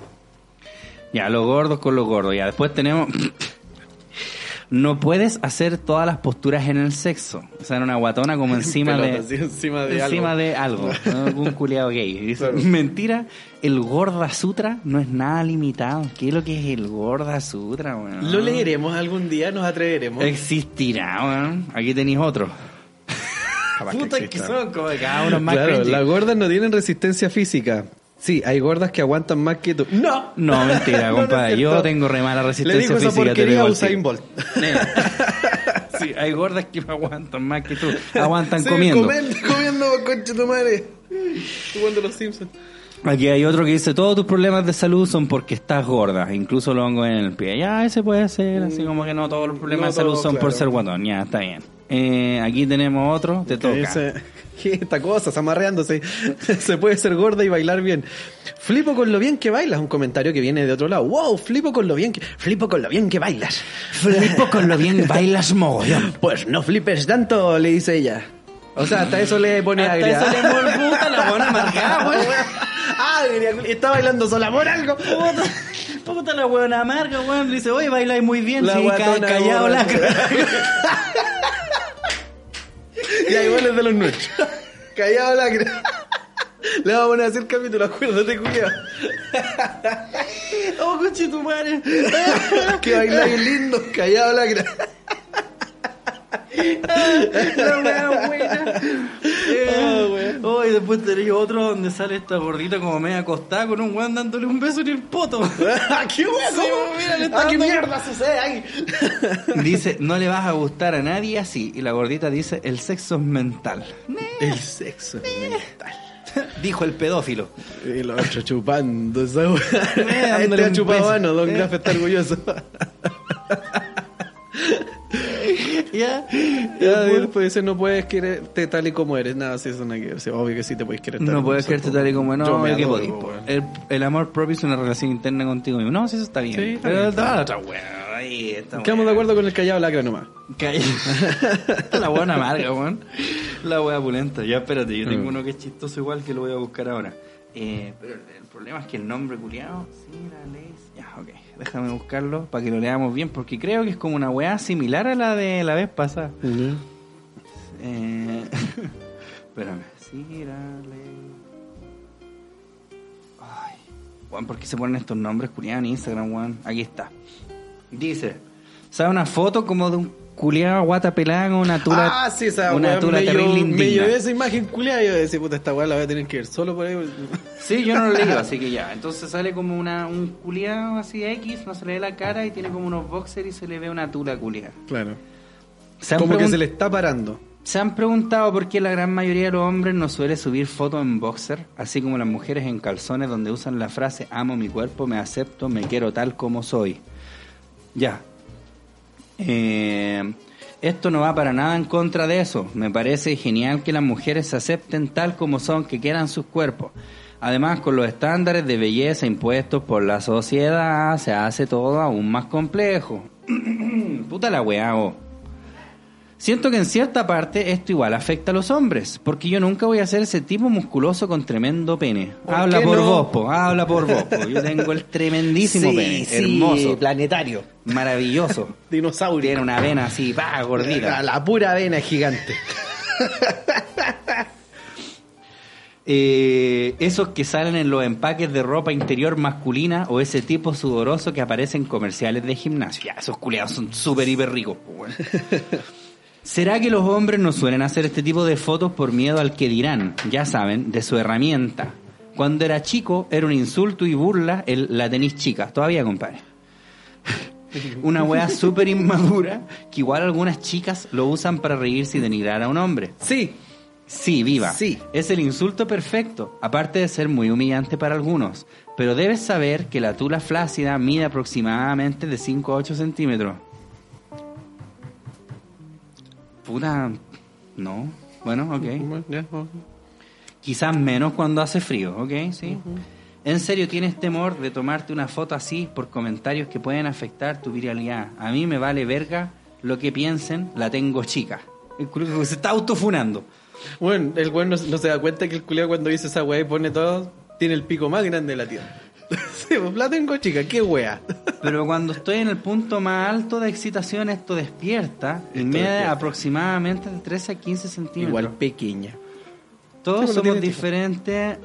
Ya, los gordos con los gordos. Ya, después tenemos. no puedes hacer todas las posturas en el sexo. O sea, en una guatona como encima de. encima de encima algo. de algo. ¿no? Algún culiado gay. Y dice, Claro. Mentira, el Gorda Sutra no es nada limitado. ¿Qué es lo que es el Gorda Sutra, weón? Lo leeremos algún día, nos atreveremos. Existirá, weón. Aquí tenéis otro. Que Puta que son como de cada uno más Claro, cringy. las gordas no tienen resistencia física. Sí, hay gordas que aguantan más que tú. ¡No! No, mentira, No, no es compadre. Yo tengo re mala Le resistencia dijo esa física. porquería digo a. Usain Bolt. Sí, hay gordas que me aguantan más que tú. Aguantan Sí, comiendo. Comiendo, comiendo concha tu madre. Jugando los Simpsons. Aquí hay otro que dice, todos tus problemas de salud son porque estás gorda, incluso lo pongo en el pie. Ya, ese puede ser, así como que no todos los problemas No de salud son por ser guatón. Ya, está bien. Eh, aquí tenemos otro, te toca. dice, ¿Qué es esta cosa? Se amarreándose. Se puede ser gorda y bailar bien. Flipo con lo bien que bailas. Un comentario que viene de otro lado. Wow, flipo con lo bien que, flipo con lo bien que bailas. Flipo con lo bien bailas mogollón. Pues no flipes tanto, le dice ella. O sea, hasta eso le pone Hasta agria. eso le pone puta la buena amargada, weón. Agria, está bailando sola por algo. Puta, puta la buena amarga, weón. Le dice, oye, bailáis muy bien. La sí, guatona callado gorda. Ya, igual es de los nuestros. Callado la Le vamos a poner así el capítulo, acuérdate, culiao. Oh, coche tu madre. Que bailáis lindo, callado la La wea buena. Ah, wea. Oh, y después tenéis otro donde sale esta gordita como media acostada con un weón dándole un beso en el poto. ¿Qué wea? Sí, mira, le está Ah, ¿Qué mierda sucede ahí? Dice, no le vas a gustar a nadie así. Y la gordita dice, el sexo es mental. El sexo mental. Dijo el pedófilo. Y lo otro chupando esa dándole Este ha chupado mano, Don Eh. Graf está orgulloso. Ya. Ya, después dice, no puedes quererte tal y como eres. Nada, si eso no que Obvio que sí te puedes querer tal y No puedes quererte tal y como no, Yo me que el, el amor propio es una relación interna contigo mismo. No, sí, eso está bien. Sí, está Pero la otra está Quedamos de acuerdo con el callado lacra nomás. Calla. la buena amarga, weón. La wea pulenta. Ya, espérate, yo tengo Mm. uno que es chistoso igual que lo voy a buscar ahora. Eh, pero el, el problema es que el nombre culiado, sí, la ley. Ya, ok. Déjame buscarlo para que lo leamos bien, porque creo que es como una weá similar a la de la vez pasada. Eh, espérame. Sí, la ley. Ay, Juan, ¿por qué se ponen estos nombres culiados en Instagram, Juan? Aquí está. Dice, ¿sabe una foto como de un culiado guata pelada con una tula? ah, sí, esa una tula me terrible llevó- me esa imagen culiada y yo decía, puta, esta weá la voy a tener que ver solo por ahí. Sí, yo no lo leo, así que ya. Entonces sale como una, un culiado así X, no se le ve la cara y tiene como unos boxers y se le ve una tula culiada. Claro. ¿Se han, Como que se le está parando. ¿Se han preguntado por qué la gran mayoría de los hombres no suele subir fotos en boxer, así como las mujeres en calzones donde usan la frase amo mi cuerpo, me acepto, me quiero tal como soy? Ya. Eh, esto no va para nada en contra de eso. Me parece genial que las mujeres se acepten tal como son, que quieran sus cuerpos. Además, con los estándares de belleza impuestos por la sociedad, se hace todo aún más complejo. Puta la weá. Siento que en cierta parte esto igual afecta a los hombres, porque yo nunca voy a ser ese tipo musculoso con tremendo pene. ¿Por Habla por no? vos, po, habla por vos. po. Yo tengo el tremendísimo pene, hermoso, planetario. maravilloso. Dinosaurio. Tiene una vena así, La, gordita. la pura vena gigante. Eh, esos que salen en los empaques de ropa interior masculina o ese tipo sudoroso que aparece en comerciales de gimnasio. Ya, esos culeados son súper hiper ricos. weón. ¿Será que los hombres no suelen hacer este tipo de fotos por miedo al que dirán, ya saben, de su herramienta? Cuando era chico era un insulto y burla el la tenis chica. Todavía, compadre. Una wea súper inmadura que igual algunas chicas lo usan para reírse y denigrar a un hombre. Sí. Sí, viva. Sí. Es el insulto perfecto, aparte de ser muy humillante para algunos. Pero debes saber que la tula flácida mide aproximadamente de 5 a 8 centímetros. Puta... No. Bueno, ok. Bueno. Quizás menos cuando hace frío, ¿ok? Sí. ¿En serio tienes temor de tomarte una foto así por comentarios que pueden afectar tu viralidad? A mí me vale verga lo que piensen, la tengo chica. El culo Se está autofunando. Bueno, el weón no, no se da cuenta que el culiao cuando dice esa weá y pone todo, tiene el pico más grande de la tierra. Sí, pues la tengo chica, qué weá. Pero cuando estoy en el punto más alto de excitación, esto despierta y Esto mide despierta. aproximadamente de 13 a 15 centímetros. Igual pequeña. Todos Sí, pero somos diferentes,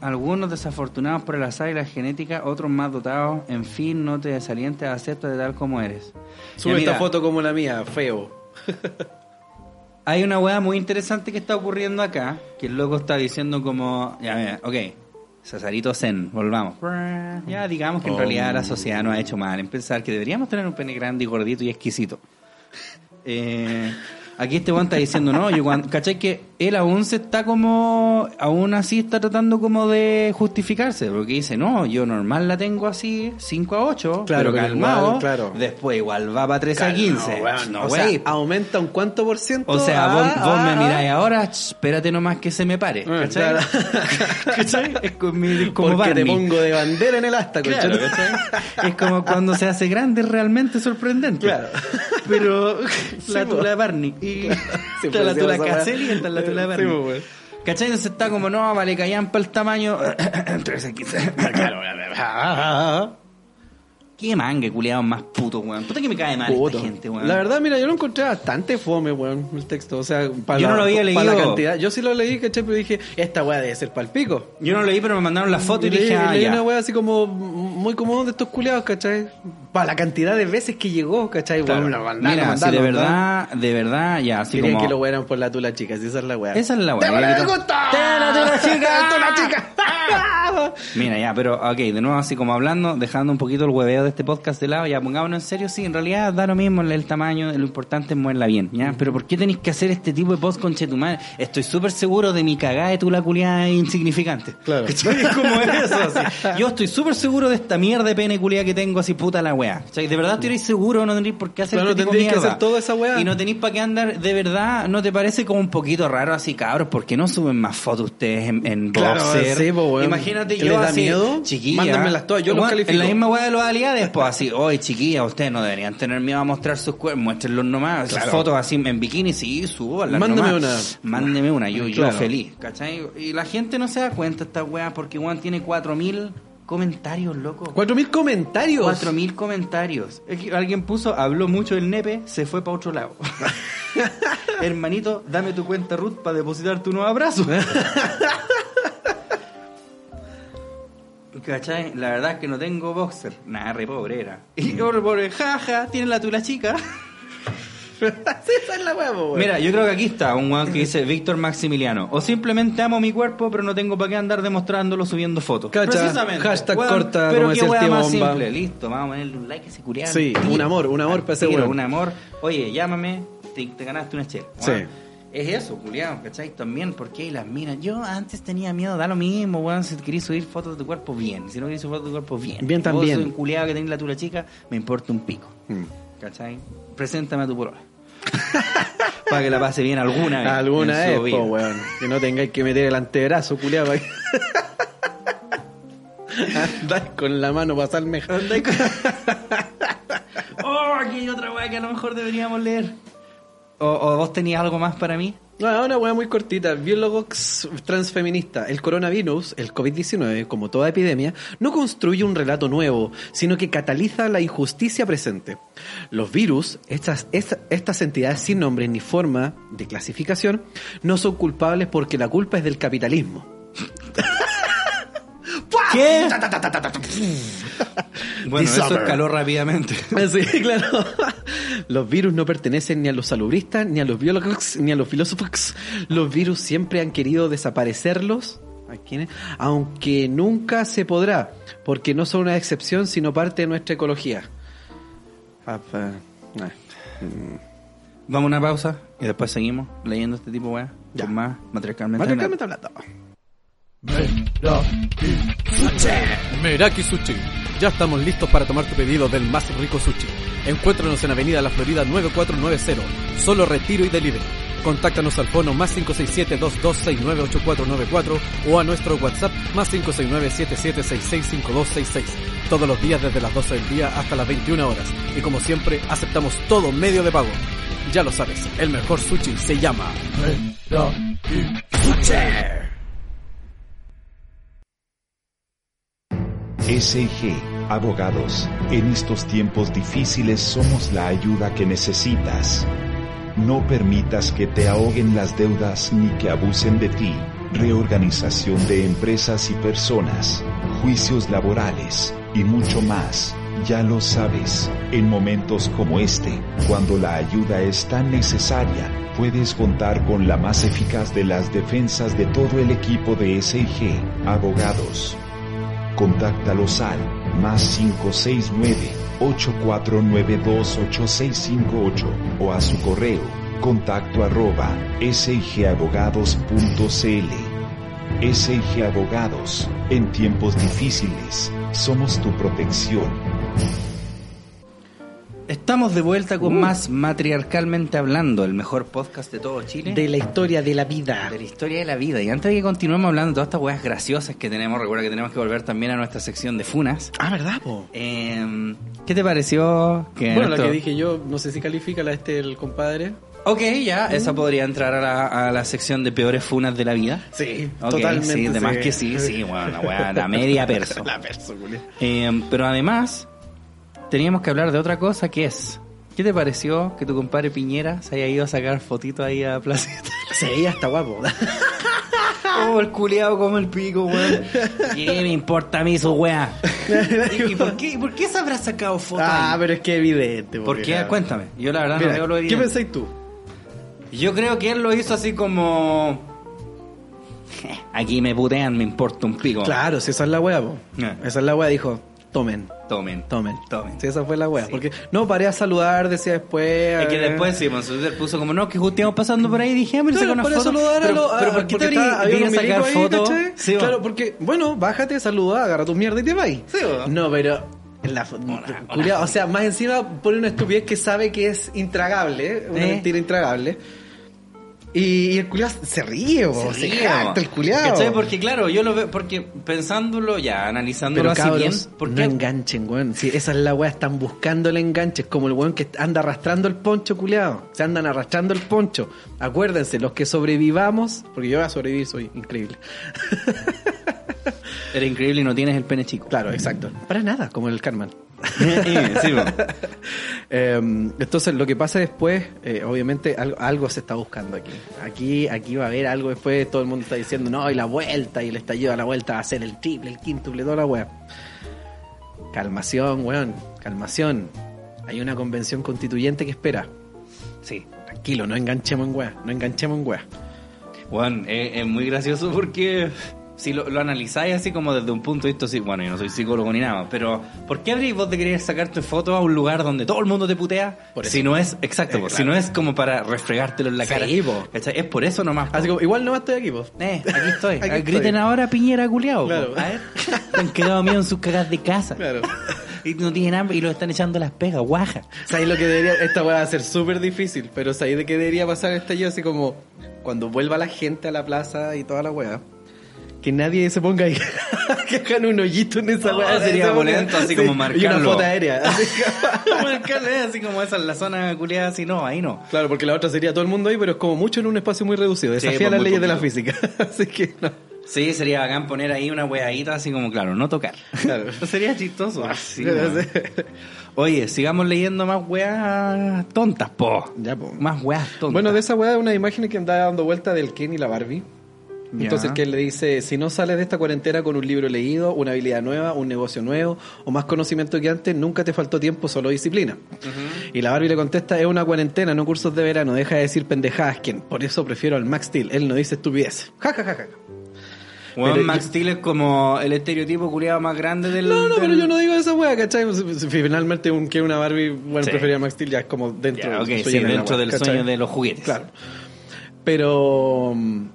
algunos desafortunados por el azar y la genética, otros más dotados. En fin, no te desalientes, acepta de tal como eres. Sube esta foto como la mía, feo. Hay una weá muy interesante que está ocurriendo acá, que el loco está diciendo como, ya mira, ok, Cesarito Zen, volvamos. Ya digamos que en realidad la sociedad nos ha hecho mal en pensar que deberíamos tener un pene grande y gordito y exquisito. Eh, aquí este weón está diciendo, no, yo cuando, ¿cachai? Que él aún se está como, aún así está tratando como de justificarse, porque dice, no, yo normal la tengo así, 5 a 8, Claro, pero calmado, igual, claro. después igual va para 3 a 15. No, No, o sea, wey. aumenta un cuánto por ciento. O sea, Ah, vos, vos me miráis ah. ahora, espérate nomás que se me pare. Ah, ¿Cachai? claro. ¿Cachai? Es como, mi- como Porque te pongo de bandera en el asta, Claro. Es como cuando se hace grande, es realmente sorprendente. Claro. Pero la tula de Barney. Y Sí, la pues, tula Caselli y weá. Está la de Sí, pues, ¿Cachai? Entonces está como, no, vale, callan para el tamaño. 13, 15. Qué manga, culiado más puto, weón. Puta que me cae mal Puto. esta gente, weón. La verdad, mira, yo lo encontré bastante fome, weón, el texto. O sea, para Yo la, no lo había para la leído. cantidad. Yo sí lo leí, ¿cachai? Pero dije, esta weá debe ser palpico. Yo no lo leí, pero me mandaron la foto y leí, dije, ah, leí ya. una weá así como muy común de estos culiados, ¿cachai? Para la cantidad de veces que llegó, ¿cachai? Claro. Bueno, lo mandaron, Mira, lo si de verdad, de verdad, ya, así Querían como... que lo wearan por la tula chica, si esa es la weá. Esa es la weá. ¡Te la tula chica! ¡Tula chica! Mira, ya, pero ok, de nuevo así como hablando, dejando un poquito el hueveo de este podcast de lado, ya pongámonos en serio, sí, en realidad da lo mismo el, tamaño, lo importante es moverla bien, ¿ya? Pero ¿por qué tenéis que hacer este tipo de post con Chetumal? Estoy súper seguro de mi cagada de tu la culiada insignificante. Claro. ¿Cachai? Es como eso, así. Yo estoy súper seguro de esta mierda de pene culiada que tengo, así puta la weá. De verdad estoy seguro, no tendréis por qué hacer Claro, este que hacer toda esa weá. Y no tenéis para qué andar, de verdad, ¿no te parece como un poquito raro así, cabros? ¿Por qué no suben más fotos ustedes en, en Claro, boxer? sí, po, weón. Imagínate ¿Que yo da así, miedo? chiquilla. Mándenmelas todas, yo los califico. En la misma weá de los aliades, pues así, oye, chiquilla, ustedes no deberían tener miedo a mostrar sus cuerpos, muéstrenlos nomás. Esas Claro. fotos así en bikini, sí, súbanlas Mándeme nomás. una. Mándeme una, yo, yo feliz, ¿cachai? Y la gente no se da cuenta esta weá porque Juan tiene 4000 comentarios, loco. Cuatro mil comentarios. 4000 comentarios. Es que alguien puso, habló mucho del nepe, se fue para otro lado. Hermanito, dame tu cuenta Ruth para depositarte unos abrazos. ¿Cachai? La verdad es que no tengo boxer. Nada, re pobre era. Y pobre, jaja, tiene la tula chica. sí, esa es la po, weón. Mira, yo creo que aquí está un weón que dice Víctor Maximiliano. O simplemente amo mi cuerpo, pero no tengo para qué andar demostrándolo subiendo fotos. Cacha, Precisamente. hashtag Weón, corta, pero como qué decía el tío más Bomba. simple. Listo, vamos a ponerle un like a ese curiado. Sí, un amor, un amor para ese weón. Un amor. Oye, llámame, te, te ganaste una chela. Sí. Es eso, culiado, ¿cachai? También, porque hay las minas. Yo antes tenía miedo, da lo mismo, weón. Si querés subir fotos de tu cuerpo, bien. Si no querés subir fotos de tu cuerpo, bien. Bien Si también. Vos soy un culiado que tenés la tula chica, me importa un pico. Mm. ¿Cachai? Preséntame a tu polola. Para que la pase bien alguna vez. Alguna vez, po, weón. Que no tengáis que meter el antebrazo, culiado. que- Andar con la mano para con- oh, aquí hay otra weá que a lo mejor deberíamos leer. O, o vos tenías algo más para mí. No, una weá muy cortita. Biólogos transfeminista. El coronavirus, el COVID-19, como toda epidemia, no construye un relato nuevo, sino que cataliza la injusticia presente. Los virus, estas, esta- estas entidades sin nombre ni forma de clasificación, no son culpables porque la culpa es del capitalismo. ¿Qué? bueno, eso escaló rápidamente. Sí, claro. Los virus no pertenecen ni a los salubristas, ni a los biólogos, ni a los filósofos. Los virus siempre han querido desaparecerlos, ¿a quiénes? aunque nunca se podrá, porque no son una excepción, sino parte de nuestra ecología. Ah, ah. Vamos a una pausa y después seguimos leyendo este tipo de weá. Con más. Matriarcalmente hablando. Meraki Sushi. Ya estamos listos para tomar tu pedido del más rico sushi. Encuéntranos en Avenida La Florida 9490. Solo retiro y delivery. Contáctanos al fono más 567-2269-8494 o a nuestro WhatsApp más 569-7766-5266. Todos los días desde las 12 del día hasta las 21 horas. Y como siempre, aceptamos todo medio de pago. Ya lo sabes, el mejor sushi se llama SG, abogados, en estos tiempos difíciles somos la ayuda que necesitas. No permitas que te ahoguen las deudas ni que abusen de ti. Reorganización de empresas y personas, juicios laborales y mucho más. Ya lo sabes, en momentos como este, cuando la ayuda es tan necesaria, puedes contar con la más eficaz de las defensas de todo el equipo de SIG, abogados. Contáctalos al más 569-8492-8658 o a su correo contacto arroba sigabogados.cl. SIG Abogados, en tiempos difíciles, somos tu protección. Estamos de vuelta con más Matriarcalmente Hablando, el mejor podcast de todo Chile. De la historia de la vida. de la historia de la vida. Y antes de que continuemos hablando de todas estas weas graciosas que tenemos, recuerda que tenemos que volver también a nuestra sección de funas. Ah, ¿verdad, po? Eh, ¿Qué te pareció? Que Bueno, nuestro- la que dije yo, no sé si califica la este el compadre. Ok, ya, esa podría entrar a la, a la sección de peores funas de la vida. Sí, Ok, totalmente. Sí, de más que sí, sí, bueno, la wea, la media perso. la perso, Julio. Eh, pero además, teníamos que hablar de otra cosa que es. ¿Qué te pareció que tu compadre Piñera se haya ido a sacar fotitos ahí a Placita? Sí, ya está guapo. Oh, el culiado como el pico, weón. ¿Qué me importa a mí su weá? ¿Y, y por qué, por qué se habrá sacado fotos? ah, ahí? pero es que evidente. ¿Por qué? Cuéntame. Yo la verdad Mira, no veo lo ¿Qué evidente. pensáis tú? Yo creo que él lo hizo así como... Aquí me putean, me importa un pico. Claro, si esa es la wea, po. Ah. Esa es la wea, dijo, tomen. Tomen. Tomen, Tomen. Sí, esa fue la wea. Sí. Porque no paré a saludar, decía después. Es que eh, después sí, Monsuter puso como, no, que justo íbamos pasando por ahí y dije, ah, mira, Claro, para foto. saludar a pero, los. pero a- ¿por qué te a sacar fotos? Sí, claro, porque, bueno, bájate, saluda, agarra tu mierda y te vas. Sí, va. No, pero. la Una- culiao, o sea, más encima pone una estupidez que sabe que es intragable, una ¿Eh? mentira intragable. Y, y el culiao se ríe, po, se, ríe, jacta po. el. ¿Cachai? Porque claro, yo lo veo, porque pensándolo ya, analizándolo Pero así bien, cabros, ¿por no qué? enganchen, weón. Sí, esa es la weá, están buscando el enganche. Es como el weón que anda arrastrando el poncho, culiado. Se andan arrastrando el poncho. Acuérdense, los que sobrevivamos, porque yo voy a sobrevivir, soy increíble. Era increíble y no tienes el pene chico. claro, exacto. Para nada, como el Carmen. sí. Eh, entonces, lo que pasa después, eh, obviamente, algo, algo se está buscando aquí. Aquí aquí va a haber algo después, todo el mundo está diciendo, no, y la vuelta, y el estallido a la vuelta va a ser el triple, el quíntuple, toda la weá. Calmación, weón, calmación. Hay una convención constituyente que espera. Sí. Tranquilo, no enganchemos en weá, no enganchemos en weá. Juan, es, es muy gracioso porque si lo, lo analizáis así como desde un punto de vista así, bueno, yo no soy psicólogo ni nada, pero ¿por qué habríais vos de querer sacarte fotos a un lugar donde todo el mundo te putea? Por. Si no es, exacto, Eh, si claro. no es como para refregártelo en la Sí, cara. Es por eso nomás. po. Así como, igual no estoy aquí, pues. Eh, aquí estoy. Aquí Ah, estoy. Griten ahora Piñera culiao. po. Claro. A ver. Han quedado miedo en sus cagas de casa. Claro. Y no tienen hambre y lo están echando las pegas, guaja. ¿Sabéis lo que debería? Esta va a ser súper difícil, pero ¿sabéis de qué debería pasar este yo? Así como cuando vuelva la gente a la plaza y toda la weá. Que nadie se ponga ahí. que hagan un hoyito en esa Oh, weá. sería bonito, así como Y una marcarlo. foto aérea. Así Marcarle así como esa en la zona culiada, así no, ahí no. claro, porque la otra sería todo el mundo ahí, pero es como mucho en un espacio muy reducido. Desafía pues, las leyes de la física. así que no. Sí, sería bacán poner ahí una weadita así como, claro, no tocar. Claro. sería chistoso. Weón. sí. Oye, sigamos leyendo más weas tontas, po. Ya, po. Más weas tontas. Bueno, de esa weá, una imagen que andaba dando vuelta del Ken y la Barbie. Entonces, que él le dice, si no sales de esta cuarentena con un libro leído, una habilidad nueva, un negocio nuevo o más conocimiento que antes, nunca te faltó tiempo, solo disciplina. Y la Barbie le contesta, es una cuarentena, no cursos de verano, deja de decir pendejadas, Ken. Por eso prefiero al Max Steel, él no dice estupidez. Ja, ja, ja, ja. Pero Max Steel es como el estereotipo culiado más grande del... No, no, del- pero yo no digo esa wea, ¿cachai? Finalmente un que una Barbie, bueno, Sí. prefería a Max Steel ya es como dentro Ya, ok, del sí, sueño de la dentro wea, del ¿cachai? sueño de los juguetes. Claro. Pero... mm,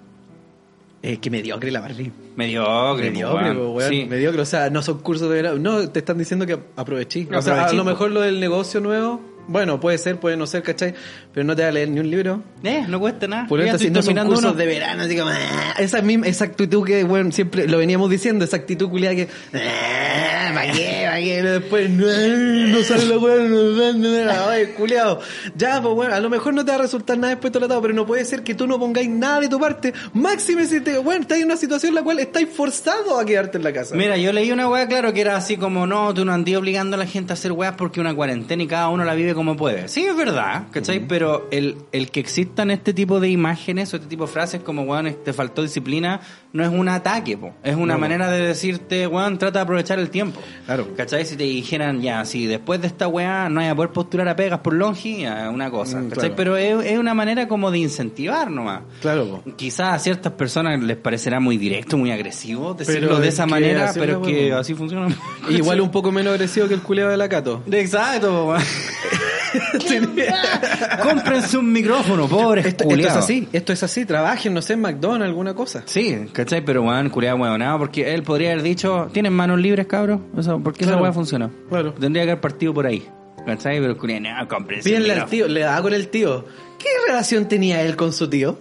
Eh, que mediocre la Barbie. Mediocre, Mediocre, weón. Sí. Mediocre, o sea, no son cursos de verano. No, te están diciendo que aproveché. O sea, a lo mejor lo del negocio nuevo, bueno, puede ser, puede no ser, ¿cachai? Pero no te va a leer ni un libro. Eh, no cuesta nada. Por estoy no son cursos uno. de verano, así como, ah, esa misma, esa actitud que, bueno, siempre lo veníamos diciendo, esa actitud culiada que, ah, ¿para qué? ¿Para qué? Después, no, no sale la weá, no, ay, culiado. Ya, pues bueno, a lo mejor no te va a resultar nada después tratado, pero no puede ser que tú no pongáis nada de tu parte. Máxime si te, bueno, estás en una situación en la cual estáis forzado a quedarte en la casa. Mira, yo leí una weá, claro, que era así como, no, tú no andás obligando a la gente a hacer weas porque una cuarentena y cada uno la vive como puede. Sí, es verdad, ¿cachai? Pero el, el que existan este tipo de imágenes o este tipo de frases como, weón, te faltó disciplina, no es un ataque, po. Es una No, manera de decirte, weón, trata de aprovechar el tiempo. Claro. ¿Cachai? Si te dijeran, ya, si después de esta weá no hay a poder postular a pegas por longi, ya, una cosa, Mm, ¿cachai? claro. Pero es, es una manera como de incentivar nomás. Claro, po. Quizás a ciertas personas les parecerá muy directo, muy agresivo decirlo Pero de es esa manera, pero es que así funciona. Igual un poco menos agresivo que el culeo de la Cato. Exacto. Cómprense un micrófono, pobres Esto, esto es así, esto es así. Trabajen, no sé, en McDonald's, alguna cosa. Sí, ¿cachai? Pero, weón, culiado huevonado, porque él podría haber dicho, ¿tienen manos libres, cabros? Eso, ¿Por qué esa Claro. weá funcionó? Claro. Tendría que haber partido por ahí. ¿Cachai? Pero no, cómprense Pídenle al tío, le da con el tío. ¿Qué relación tenía él con su tío?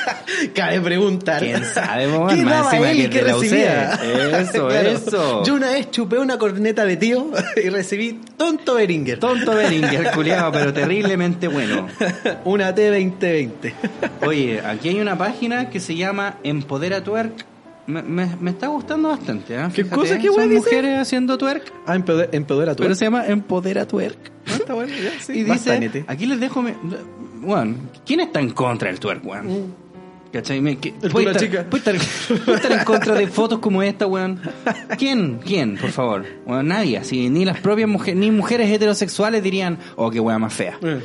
Cabe preguntar. ¿Quién sabe, man? ¿Qué daba él y qué recibía? Eso, eso. Yo una vez chupé una corneta de tío y recibí tonto Beringer. Tonto Beringer, culiado, pero terriblemente bueno. una T2020. Oye, aquí hay una página que se llama Empodera Twerk. Me, me- me está gustando bastante, ¿eh? ¿Qué Fíjate, cosa? ¿Qué Son dice? mujeres haciendo twerk, Ah, empoder- empodera tu. pero se llama Empodera Twerk. Ah, está bueno, ya, sí. y dice, Bastante. aquí les dejo, mi- bueno, ¿quién está en contra del twerk, weón? ¿Cachai? Me- que- El puede, estar, chica. puede estar- puede estar en contra de fotos como esta, weón. ¿Quién? ¿Quién, por favor? Bueno, nadie, así, ni las propias mujeres, ni mujeres heterosexuales dirían, oh, qué weá más fea. Eh.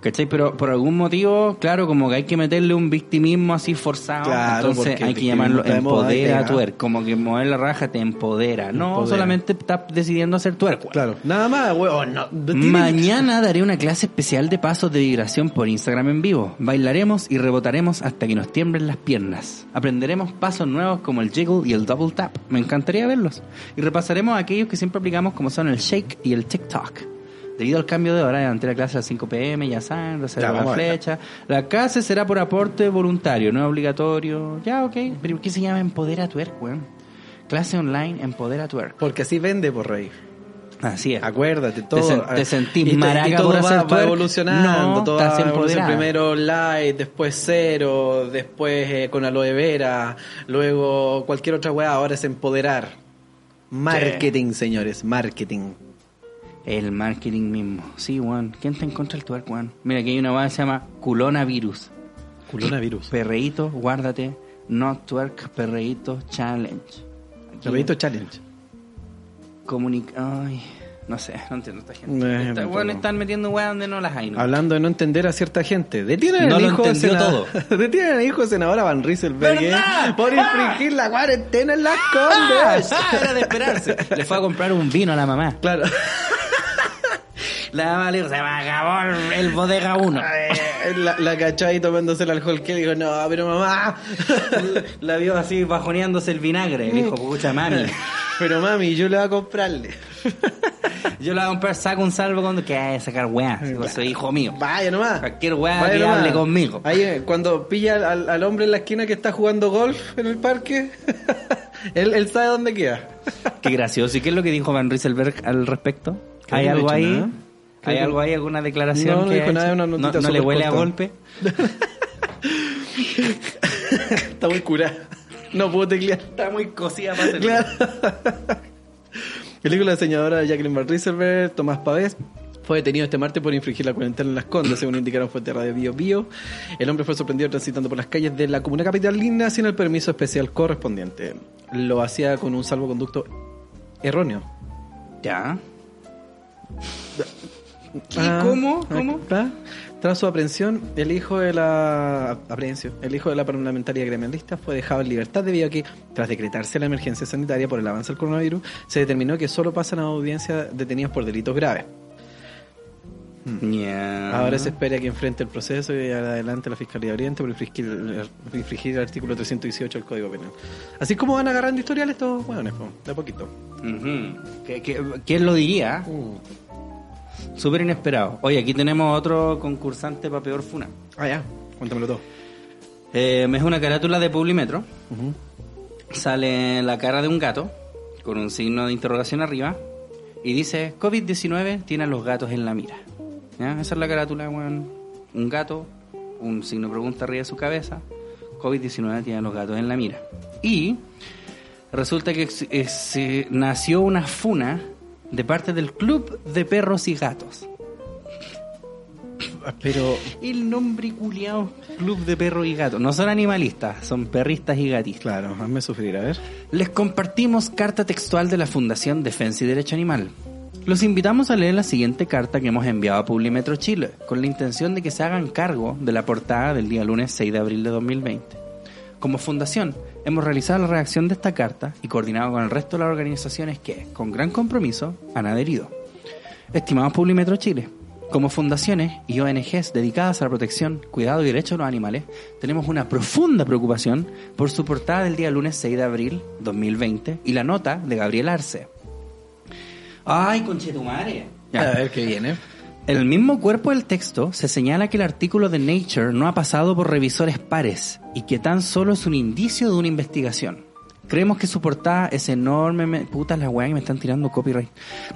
¿Cachai? Pero por algún motivo, claro, como que hay que meterle un victimismo así forzado. Claro, entonces hay que llamarlo empodera twerk. Como que mover la raja te empodera. No Empodera. solamente estás decidiendo hacer weón. Claro, nada más, weón. No. Mañana daré una clase especial de pasos de vibración por Instagram en vivo. Bailaremos y rebotaremos hasta que nos tiemblen las piernas. Aprenderemos pasos nuevos como el jiggle y el double tap. Me encantaría verlos. Y repasaremos aquellos que siempre aplicamos como son el shake y el TikTok. Debido al cambio de hora, ante la clase a las 5 pm, ya saben, reserva la flecha. La clase será por aporte voluntario, no es obligatorio. Ya, ok. Pero ¿por qué se llama Empodera Twerk, weón? Clase online Empodera Twerk. Porque así vende por rey. Así es. Acuérdate, todo. sen- te sentís y maraca y todo por va, hacer va twerk. evolucionando. No, todo estás va. Primero light, después cero, después eh, con aloe vera, luego cualquier otra weá. Ahora es empoderar. Marketing, señores, marketing. El marketing mismo. Sí, weón. ¿Quién te encuentra el twerk, weón? Mira, aquí hay una weá que se llama Culonavirus. Coronavirus. Perreíto, guárdate. No twerk, perreíto, challenge. Aquí, Perreíto challenge. Comunica... Ay, no sé, no entiendo esta gente. Eh, Esta- tampoco. weón, están metiendo weá donde no las hay, ¿no? Hablando de no entender a cierta gente. Detienen al hijo senador. Detienen al hijo de senadora Van Rieselberg ¿eh? Por infringir la cuarentena en las ¡Ah! condes. ¡Ah! Era de esperarse. Le fue a comprar un vino a la mamá. Claro. La mamá le dijo, se me acabó el- el bodega 1. Eh, La, la cachó ahí tomándose el alcohol que dijo, no, pero mamá. La vio así bajoneándose el vinagre. Le dijo, pucha mami. Pero mami, yo le voy a comprarle. Yo le voy a comprar saco un salvo cuando que hay sacar weá. Soy hijo mío. Vaya nomás. Cualquier weá Vaya que nomás. hable conmigo. Ahí, eh, cuando pilla al, al hombre en la esquina que está jugando golf en el parque, él, él sabe dónde queda. Qué gracioso. ¿Y qué es lo que dijo Van Rieselberg al respecto? ¿Hay algo ahí? nada. ¿Hay algo ahí? ¿Alguna declaración? No, no que dijo nada, una ¿No, notita no le huele a golpe? Está muy curada. No puedo teclear. Está muy cosida para hacer. Claro. Película diseñadora Jacqueline Van Rieselberg, Tomás Pavés. Fue detenido este martes por infringir la cuarentena en Las Condes, según indicaron fuentes de Radio Bio Bio. El hombre fue sorprendido transitando por las calles de la comuna capitalina sin el permiso especial correspondiente. Lo hacía con un salvoconducto erróneo. Ya. ¿Y Ah, cómo? ¿Cómo? ah, Tras su aprehensión, el hijo de la aprehensión, el hijo de la parlamentaria gremialista fue dejado en libertad debido a que, tras decretarse la emergencia sanitaria por el avance del coronavirus, se determinó que solo pasan a audiencia detenidos por delitos graves. Ya. Ahora se espera que enfrente el proceso y adelante la Fiscalía Oriente por infringir, infringir el artículo 318 del Código Penal. Así como van agarrando historiales estos hueones, de a poquito. ¿Qué- qué- ¿Quién lo diría? Súper inesperado. Oye, aquí tenemos otro concursante para peor funa. Ah, ya, cuéntamelo todo. Eh, es una carátula de Publimetro. Sale la cara de un gato con un signo de interrogación arriba y dice COVID-19 tiene a los gatos en la mira. ¿Ya? Esa es la carátula, weón. Un gato, un signo de pregunta arriba de su cabeza. COVID-19 tiene a los gatos en la mira. Y resulta que eh, se nació una funa de parte del Club de Perros y Gatos. Pero El nombre culiao, Club de Perro y Gato. No son animalistas, son perristas y gatistas. claro, hazme sufrir, a ver. Les compartimos carta textual de la Fundación Defensa y Derecho Animal. Los invitamos a leer la siguiente carta que hemos enviado a Publimetro Chile, con la intención de que se hagan cargo de la portada del día lunes 6 de abril de 2020. Como fundación, hemos realizado la redacción de esta carta y coordinado con el resto de las organizaciones que, con gran compromiso, han adherido. Estimados Publimetro Chile, como fundaciones y ONGs dedicadas a la protección, cuidado y derecho de los animales, tenemos una profunda preocupación por su portada del día lunes 6 de abril 2020 y la nota de Gabriel Arce. ¡Ay, conchetumare! A ver qué viene. En el mismo cuerpo del texto se señala que el artículo de Nature no ha pasado por revisores pares y que tan solo es un indicio de una investigación. Creemos que su portada es enormemente... Puta la weá que me están tirando copyright.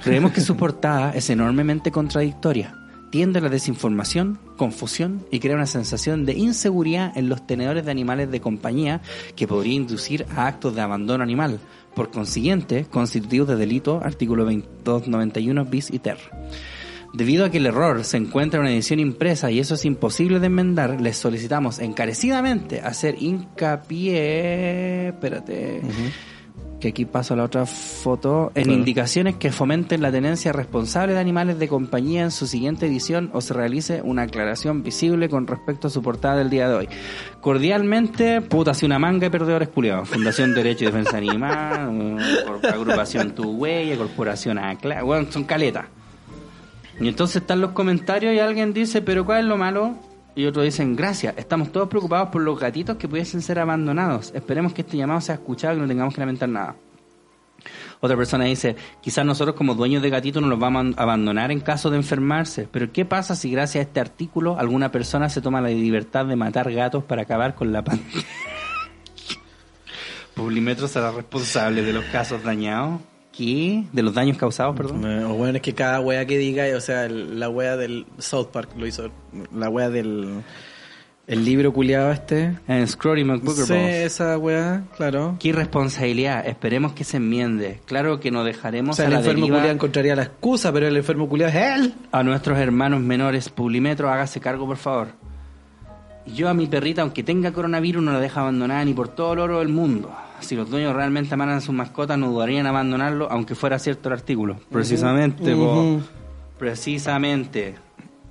Creemos que su portada es enormemente contradictoria. Tiende a la desinformación, confusión y crea una sensación de inseguridad en los tenedores de animales de compañía que podría inducir a actos de abandono animal. Por consiguiente, constitutivos de delito, artículo 2291 bis y ter. Debido a que el error se encuentra en una edición impresa y eso es imposible de enmendar, les solicitamos encarecidamente hacer hincapié, espérate, que aquí paso a la otra foto, en Claro. indicaciones que fomenten la tenencia responsable de animales de compañía en su siguiente edición o se realice una aclaración visible con respecto a su portada del día de hoy. Cordialmente, puta, así una manga de perdedores culiados. Fundación Derecho y Defensa Animal, Agrupación Tu Huella, Corporación ACLA, bueno, son caletas. Y entonces están los comentarios y alguien dice, pero ¿cuál es lo malo? Y otros dicen, gracias, estamos todos preocupados por los gatitos que pudiesen ser abandonados. Esperemos que este llamado sea escuchado y no tengamos que lamentar nada. Otra persona dice, quizás nosotros como dueños de gatitos no los vamos a abandonar en caso de enfermarse, pero ¿qué pasa si gracias a este artículo alguna persona se toma la libertad de matar gatos para acabar con la pandemia? Publimetro será responsable de los casos dañados. ¿Qué? De los daños causados, perdón. Eh, O bueno, es que cada wea que diga, o sea, la wea del South Park lo hizo, la wea del el libro culiado este. En Scrotty McBooker Sí, esa wea, claro. Qué irresponsabilidad. Esperemos que se enmiende. Claro que no O dejaremos sea, a el la enfermo deriva culiado encontraría la excusa, pero el enfermo culiado es él. a nuestros hermanos menores. Publimetro, hágase cargo, por favor. Yo a mi perrita, aunque tenga coronavirus, no la dejo abandonada ni por todo el oro del mundo. Si los dueños realmente amaran a sus mascotas, no dudarían abandonarlo, aunque fuera cierto el artículo. Precisamente, po. Ujú. Precisamente.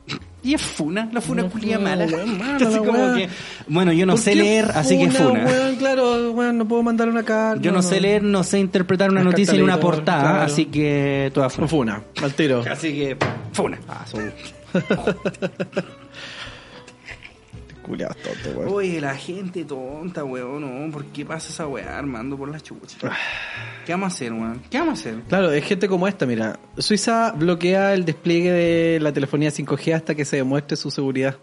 Y es funa, la funa culia funa, mala. weón, mala como que, bueno, yo no ¿Por sé leer, así que funa. weón? claro, weón, no puedo mandar una carta. Yo no, sé leer, no sé interpretar una noticia en una portada, claro. así que toda funa. funa, al tiro. Así que, funa. Culiado tonto, weón. Oye, la gente tonta, weón, no, ¿por qué pasa esa weá armando por la chucha? ¿Qué vamos a hacer, weón? ¿Qué vamos a hacer? Claro, es gente como esta, mira. Suiza bloquea el despliegue de la telefonía 5G hasta que se demuestre su seguridad.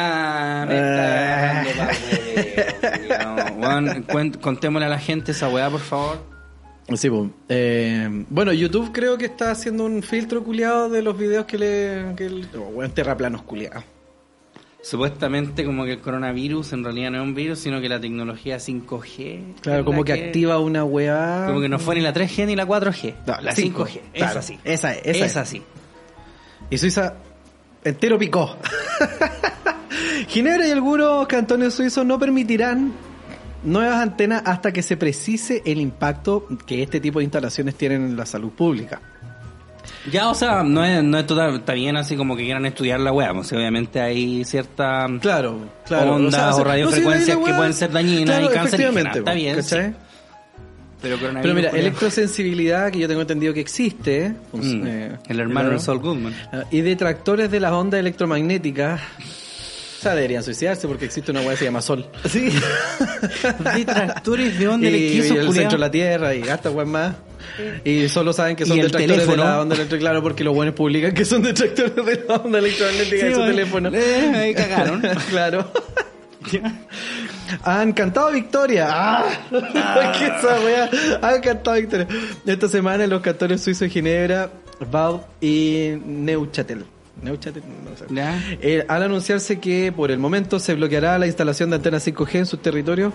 Ah, me Ah. está weón. Cuen- Contémosle a la gente esa weá, por favor. Sí, pues. Eh, bueno, YouTube creo que está haciendo un filtro culiado de los videos que le. Que el, oh, weón, terraplanos culiados. Supuestamente como que el coronavirus en realidad no es un virus, sino que la tecnología 5G. Claro, es como que, activa una weá. Como que no fue ni la 3G ni la 4G. No, la 5G, 5G. claro. Esa sí. Esa es, esa es. sí. Y Suiza entero picó. Ginebra y algunos cantones suizos no permitirán nuevas antenas hasta que se precise el impacto que este tipo de instalaciones tienen en la salud pública. Ya, o sea, no es, no es total, está bien así como que quieran estudiar la weá, pues obviamente hay cierta Claro, claro. Ondas o radiofrecuencias no, que pueden ser dañinas claro, y cancerígenas. efectivamente, Está bien, ¿cachai? sí. Pero, Pero mira, electrosensibilidad, que yo tengo entendido que existe. pues, Mm, eh, el hermano de Saul Goodman. Ah, Y detractores de las ondas electromagnéticas. O sea, deberían suicidarse porque existe una weá que se llama Sol. Sí. Detractores de onda y, y el culiao. centro de la Tierra y hasta weón más. Y solo saben que son detractores teléfono. de la onda electromagnética, claro, porque los buenos publican que son detractores de la onda electromagnética Sí, de su bueno. teléfono. Eh, ahí cagaron. claro. Han cantado victoria. ¡Ah! ¿Qué esa wea? Han cantado victoria. Esta semana los cantores suizos de Ginebra, Vaud y Neuchâtel. No sé. Eh, al anunciarse que por el momento se bloqueará la instalación de antenas 5G en sus territorios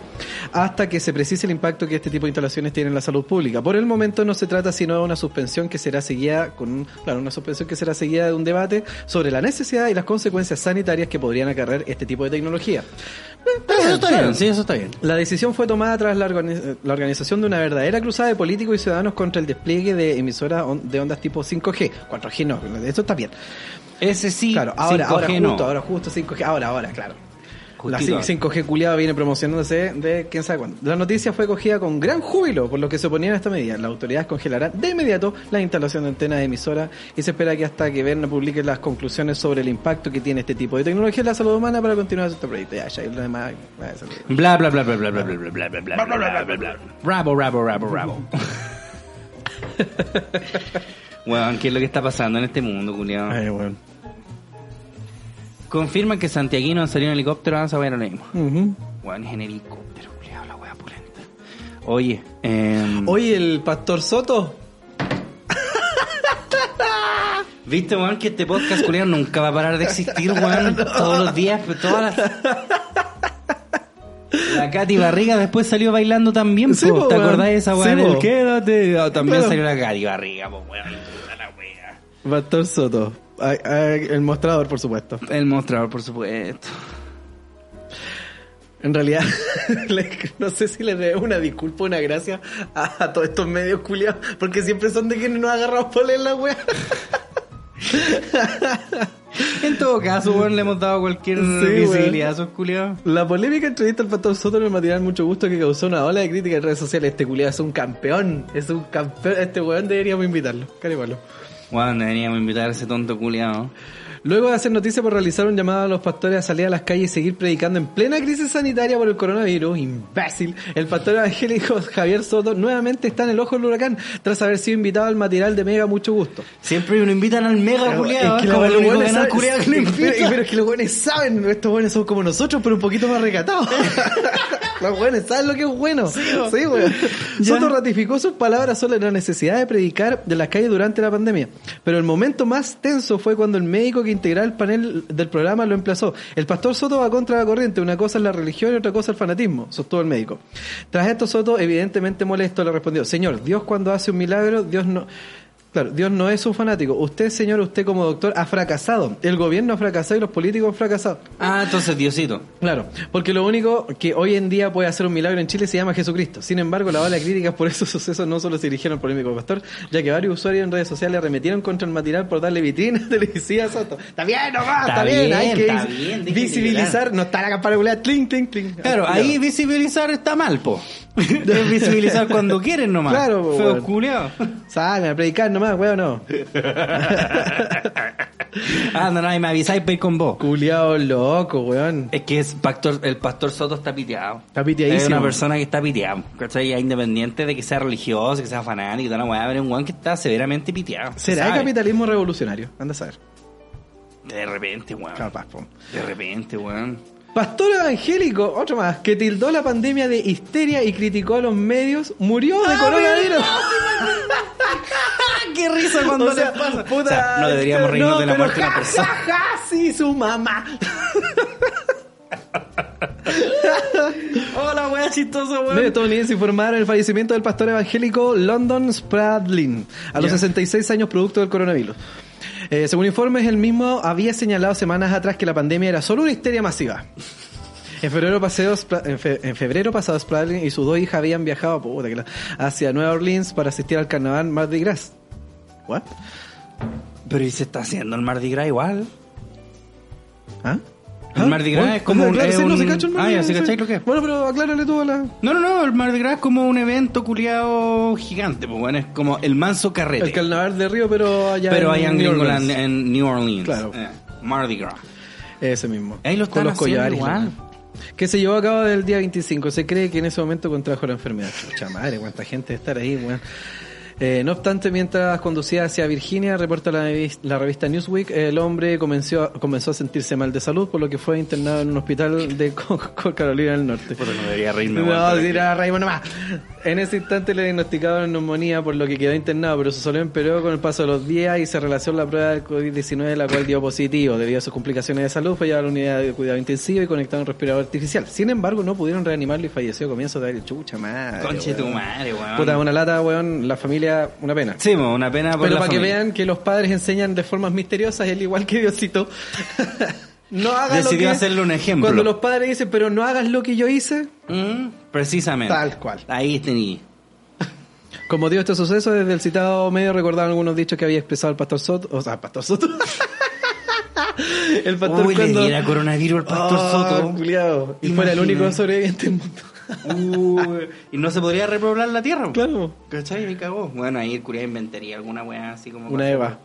hasta que se precise el impacto que este tipo de instalaciones tienen en la salud pública. Por el momento no se trata sino de una suspensión que será seguida con un- claro, una suspensión que será seguida de un debate sobre la necesidad y las consecuencias sanitarias que podrían acarrear este tipo de tecnología. Eso está bien, sí, eso está bien. La decisión fue tomada tras la, la organización de una verdadera cruzada de políticos y ciudadanos contra el despliegue de emisoras on- de ondas tipo 5G. 4G no, eso está bien. Ese sí, Claro, ahora, 5G ahora no. justo, ahora justo 5G, ahora, ahora, claro. La Justito. 5G culiada viene promocionándose de quién sabe cuándo. La noticia fue cogida con gran júbilo por lo que se oponían a esta medida. Las autoridades congelarán de inmediato la instalación de antenas de emisora y se espera que hasta que Berna publique las conclusiones sobre el impacto que tiene este tipo de tecnología en la salud humana para continuar este proyecto. Ya, ya, demás, va a ser- Bla bla bla bla bla bla bla bla bla bla bla bla bla bla Weón, ¿qué es lo que está pasando en este mundo, culiado? Ay, bueno. Confirman que santiaguinos han salido en helicóptero, vamos a ver ahora mismo. Ujú. Weón, es en helicóptero, culiado, la wea pulenta. Oye, eh, Oye, el pastor Soto. ¿viste, weón, que este podcast, culiado, nunca va a parar de existir, weón? Todos los días, todas las... La Katy Barriga después salió bailando también, Sí, po. ¿te acordás de esa weá? Sí, del quédate. Ah, También Claro. salió la Katy Barriga, po, weón. Pastor Soto. Ay, ay, el mostrador, por supuesto. El mostrador, por supuesto. En realidad, no sé si le debo una disculpa, una gracia a, a todos estos medios culiados, porque siempre son de quienes nos agarramos por la wea. En todo caso, weón, le hemos dado cualquier Sí, visibilidad a esos culiados. La polémica entrevista al pastor Soto en el material mucho gusto que causó una ola de crítica en redes sociales. Este culiado es un campeón, es un campeón. Este weón deberíamos invitarlo. Caripalo. Weón, deberíamos invitar a ese tonto culiado. Luego de hacer noticia por realizar un llamado a los pastores a salir a las calles y seguir predicando en plena crisis sanitaria por el coronavirus, imbécil, el pastor evangélico Javier Soto nuevamente está en el ojo del huracán tras haber sido invitado al material de Mega Mucho Gusto. Siempre lo invitan al mega culiado. Es que los buenos saben- pero, es que los buenos saben, estos buenos son como nosotros, pero un poquito más recatados. los buenos saben lo que es bueno. Sí, weón. Soto ratificó sus palabras sobre la necesidad de predicar de las calles durante la pandemia. Pero el momento más tenso fue cuando el médico que integraba el panel del programa lo emplazó. El pastor Soto va contra la corriente, una cosa es la religión y otra cosa el fanatismo, sostuvo el médico. Tras esto Soto, evidentemente molesto, le respondió, Señor, Dios cuando hace un milagro, Dios no... Claro, Dios no es un fanático. Usted, señor, usted como doctor ha fracasado. El gobierno ha fracasado y los políticos han fracasado. Ah, entonces Diosito. Claro, porque lo único que hoy en día puede hacer un milagro en Chile se llama Jesucristo. Sin embargo, la ola de críticas por esos sucesos no solo se dirigieron al polémico pastor, ya que varios usuarios en redes sociales arremetieron contra el material por darle vitrina televisiva a Soto. Está bien, nomás, está, Está bien, bien, hay que está bien, déjeme visibilizar, no está la campana culera, clink, clink, clink. Claro, ahí visibilizar está mal, po. Debes visibilizar cuando quieren nomás. Claro, po, weón. culiao. Salgan a predicar nomás, weón, no. Ah, no, no, y me avisáis para ir con vos. Culeado loco, weón. Es que es pastor, el pastor Soto está piteado. Está piteadísimo. Es una persona que está piteado. ¿Cachai? Independiente de que sea religioso, que sea fanático, weá, pero es un weón que está severamente piteado. se ¿Será el capitalismo revolucionario? Anda a saber. De repente, weón. Capaz, po. De repente, weón. Pastor evangélico, otro más, que tildó la pandemia de histeria y criticó a los medios, murió de coronavirus. ¡Qué risa cuando O sea, les pasa! puta, O sea, no deberíamos reírnos de la muerte de una persona. ja, ja, sí, su mamá. Hola, weá chistoso, weón. Medios estadounidenses informaron el fallecimiento del pastor evangélico London Spradlin a los Ya. 66 años producto del coronavirus. Eh, según informes, él mismo había señalado semanas atrás que la pandemia era solo una histeria masiva. En febrero, en, fe- en febrero pasado, Spradlin y sus dos hijas habían viajado puta que la- hacia Nueva Orleans para asistir al carnaval Mardi Gras. ¿What? Pero ¿y se está haciendo el Mardi Gras igual? ¿Ah? El Mardi Gras es como un- claro, sí, no, se cacha el Mardi Ah, ya, Gras, ¿sí sí. cachai lo que es? Bueno, pero aclárale tú a la... No, no, no, el Mardi Gras es como un evento culiado gigante, pues bueno, es como el manso carrete. El carnaval de Río, pero allá pero allá en New Orleans. en New Orleans. Claro. Eh, Mardi Gras. Ese mismo. Ahí lo Con están los haciendo collares. igual. Que se llevó a cabo del día 25. Se cree que en ese momento contrajo la enfermedad. Mucha madre, cuánta gente de estar ahí, weón. Eh, no obstante, mientras conducía hacia Virginia, reporta la, la revista Newsweek, el hombre comenzó, comenzó a sentirse mal de salud, por lo que fue internado en un hospital de Carolina del Norte. no debería reírme, No, pero dirá nomás. En ese instante le diagnosticaron neumonía, por lo que quedó internado, pero su salud empeoró con el paso de los días y se relacionó la prueba de COVID-19, la cual dio positivo. Debido a sus complicaciones de salud, fue llevado a la unidad de cuidado intensivo y conectado a un respirador artificial. Sin embargo, no pudieron reanimarlo y falleció a comienzos de aire. Chucha madre. Conche tu madre, weón. Puta, una lata, weón. La familia, una pena. Sí, mo, una pena por Pero la para que vean que los padres enseñan de formas misteriosas, él igual que Diosito. no hagas lo Decidió que... hacerle un ejemplo. Cuando los padres dicen, pero no hagas lo que yo hice, Mm, precisamente. Tal cual. Ahí tení. Como dio este suceso, desde el citado medio recordaron algunos dichos que había expresado el pastor Soto. O sea, pastor Soto. el pastor Uy, cuando... le diera coronavirus al pastor Ah, Soto. culiao. Y fuera el único sobreviviente del mundo. Uy, y no se podría repoblar la tierra. claro. ¿Cachai? Me cagó. Bueno, ahí el curia inventaría alguna weá así como. Una Eva.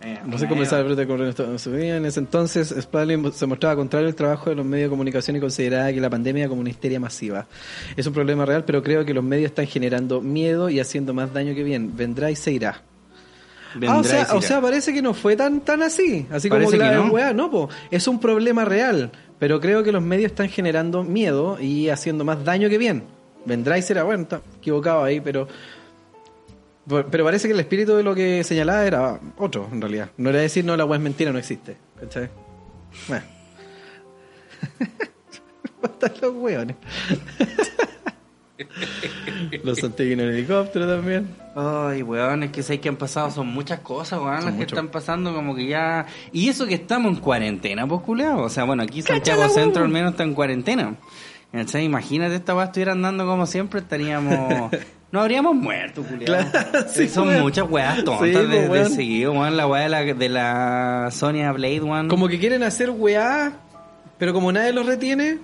Eh, No una sé cómo Eva. sabe el con en su vida. En ese entonces, Spalding se mostraba contrario al trabajo de los medios de comunicación y consideraba que la pandemia como una histeria masiva. Es un problema real, pero creo que los medios están generando miedo y haciendo más daño que bien. Vendrá y se irá. Ah, o, sea, se o irá. sea, parece que no fue tan tan así. Así como que la no. weá, no, po. Es un problema real. Pero creo que los medios están generando miedo y haciendo más daño que bien. Vendrá y será. Bueno, está equivocado ahí, pero. Pero parece que el espíritu de lo que señalaba era otro, en realidad. No era decir, no, la weá es mentira, no existe. ¿Cachai? Bueno. Los weones. los santiaguinos en helicóptero también. Ay, weón, es que sé que han pasado, son muchas cosas, weón, las que están pasando como que ya... Y eso que estamos en cuarentena, pues, culeado. O sea, bueno, aquí Santiago Centro al menos está en cuarentena. ¿Cachai? Imagínate esta weá estuviera andando como siempre, estaríamos... No habríamos muerto, culiado. Claro, sí, Son weón. muchas weas tontas Sí, de, pues, de seguido, weón. La wea de la, de la Sonia Blade, weón. Como que quieren hacer weá, pero como nadie los retiene,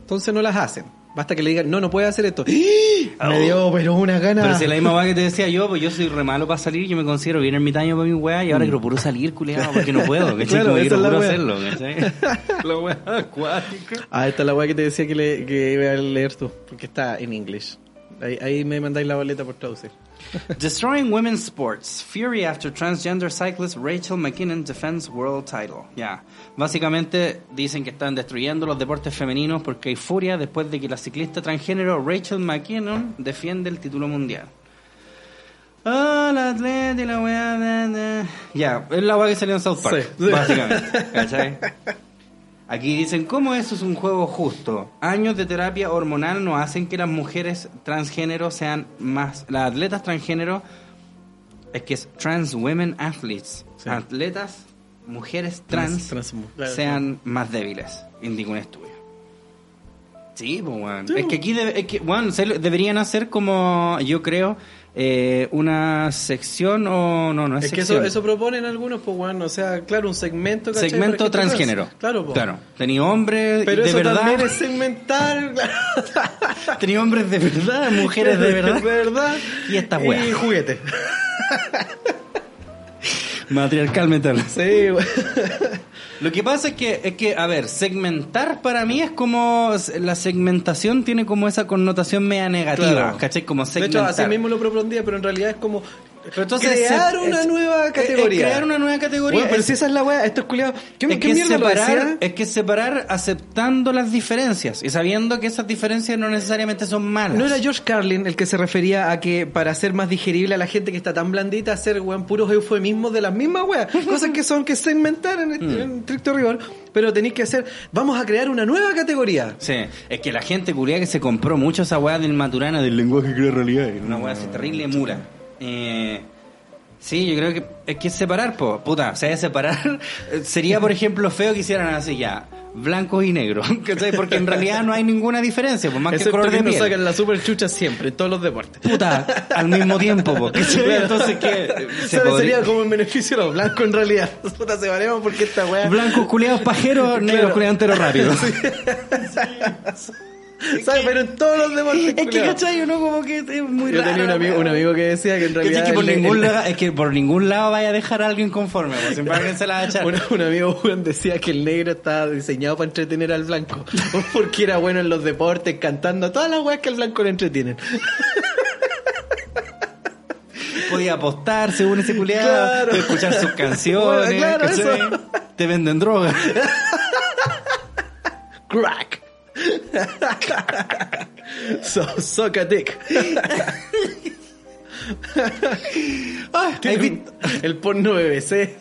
entonces no las hacen. Basta que le digan, no, no puedes hacer esto. Me dio, pero una gana. Pero si es la misma weá que te decía yo, pues yo soy re malo para salir, yo me considero bien ermitaño para mi weá y ahora quiero puro salir, culiado, porque no puedo. Mm. Claro, que esa quiero hacerlo, ¿cachai? la weá acuática. Ah, esta es la weá que te decía que, le, que iba a leer tú, porque está en inglés. Ahí, ahí me mandáis la boleta por traducir. Destroying women's sports. Fury after transgender cyclist Rachel McKinnon defends world title. Ya. Básicamente dicen que están destruyendo los deportes femeninos porque hay furia después de que la ciclista transgénero Rachel McKinnon defiende el título mundial. Ah, la atleta y la weá. Ya, es la weá que salió en South Park. Sí. Básicamente. ¿Cachai? Aquí dicen, ¿cómo eso es un juego justo? Años de terapia hormonal no hacen que las mujeres transgénero sean más... Las atletas transgénero es que es trans women athletes. Sí. Atletas, mujeres trans, Trans- trans- sean más débiles, indica un estudio. Sí, pues. Sí, Es que aquí debe- es que, lo- deberían hacer como, yo creo, eh, una sección o... No, no es, Es que eso, eso proponen algunos, pues bueno, o sea, claro, un segmento, ¿cachai? Segmento trans. transgénero. Claro, pues. Claro. Tenía hombres Pero de eso verdad. también es segmentar, claro. Tenía hombres de verdad, mujeres de verdad. verdad. Y esta weá. Y juguete. Matriarcal metal. Sí, güey. Lo que pasa es que, es que, a ver, segmentar para mí es como. La segmentación tiene como esa connotación media negativa, Claro. ¿cachai? Como De hecho, segmentar. así mismo lo propondría, pero en realidad es como entonces crear se- una es- nueva categoría. crear una nueva categoría. Bueno, pero si esa es la weá, esto es culiado. ¿Qué, es qué que mierda separar, es que separar aceptando las diferencias y sabiendo que esas diferencias no necesariamente son malas. ¿No era George Carlin el que se refería a que para hacer más digerible a la gente que está tan blandita, hacer weón, puros eufemismos de las mismas weas? Cosas que son que se inventaron en, Mm. estricto rigor, pero tenéis que hacer, vamos a crear una nueva categoría. Sí, es que la gente culia que se compró mucho esa weá del Maturana del lenguaje crea realidad. Una weá así terrible mura. Eh, sí, yo creo que es que es separar, po. Puta, o sea, separar sería, por ejemplo, feo que hicieran así ya, blancos y negros. Porque en realidad no hay ninguna diferencia, pues más que Excepto color que de nos piel. sacan la super chucha siempre, en todos los deportes. Puta, al mismo tiempo, po. ¿cachai? Entonces, ¿qué? Se podría- Sería como en beneficio de los blancos en realidad. Puta, se valemos porque esta wea... Blancos culeados pajeros, negros Claro. culeados enteros rápidos. ¿Sabes? Pero en todos los deportes. Es que. ¿cachai? Uno como que es muy Yo tenía un raro, amigo, un amigo que decía que en realidad... que por el- ningún el- lado, es que por ningún lado vaya a dejar a alguien conforme, pues, siempre alguien se la va a echar. Un, un amigo weón, decía que el negro estaba diseñado para entretener al blanco. Porque era bueno en los deportes, cantando todas las weas que al blanco le entretienen. Podía apostar según ese culiado, Claro. escuchar sus canciones, Bueno, claro, te venden droga. Crack. So, suck a dick. Ay, Tiene ¿has un- el porno BBC.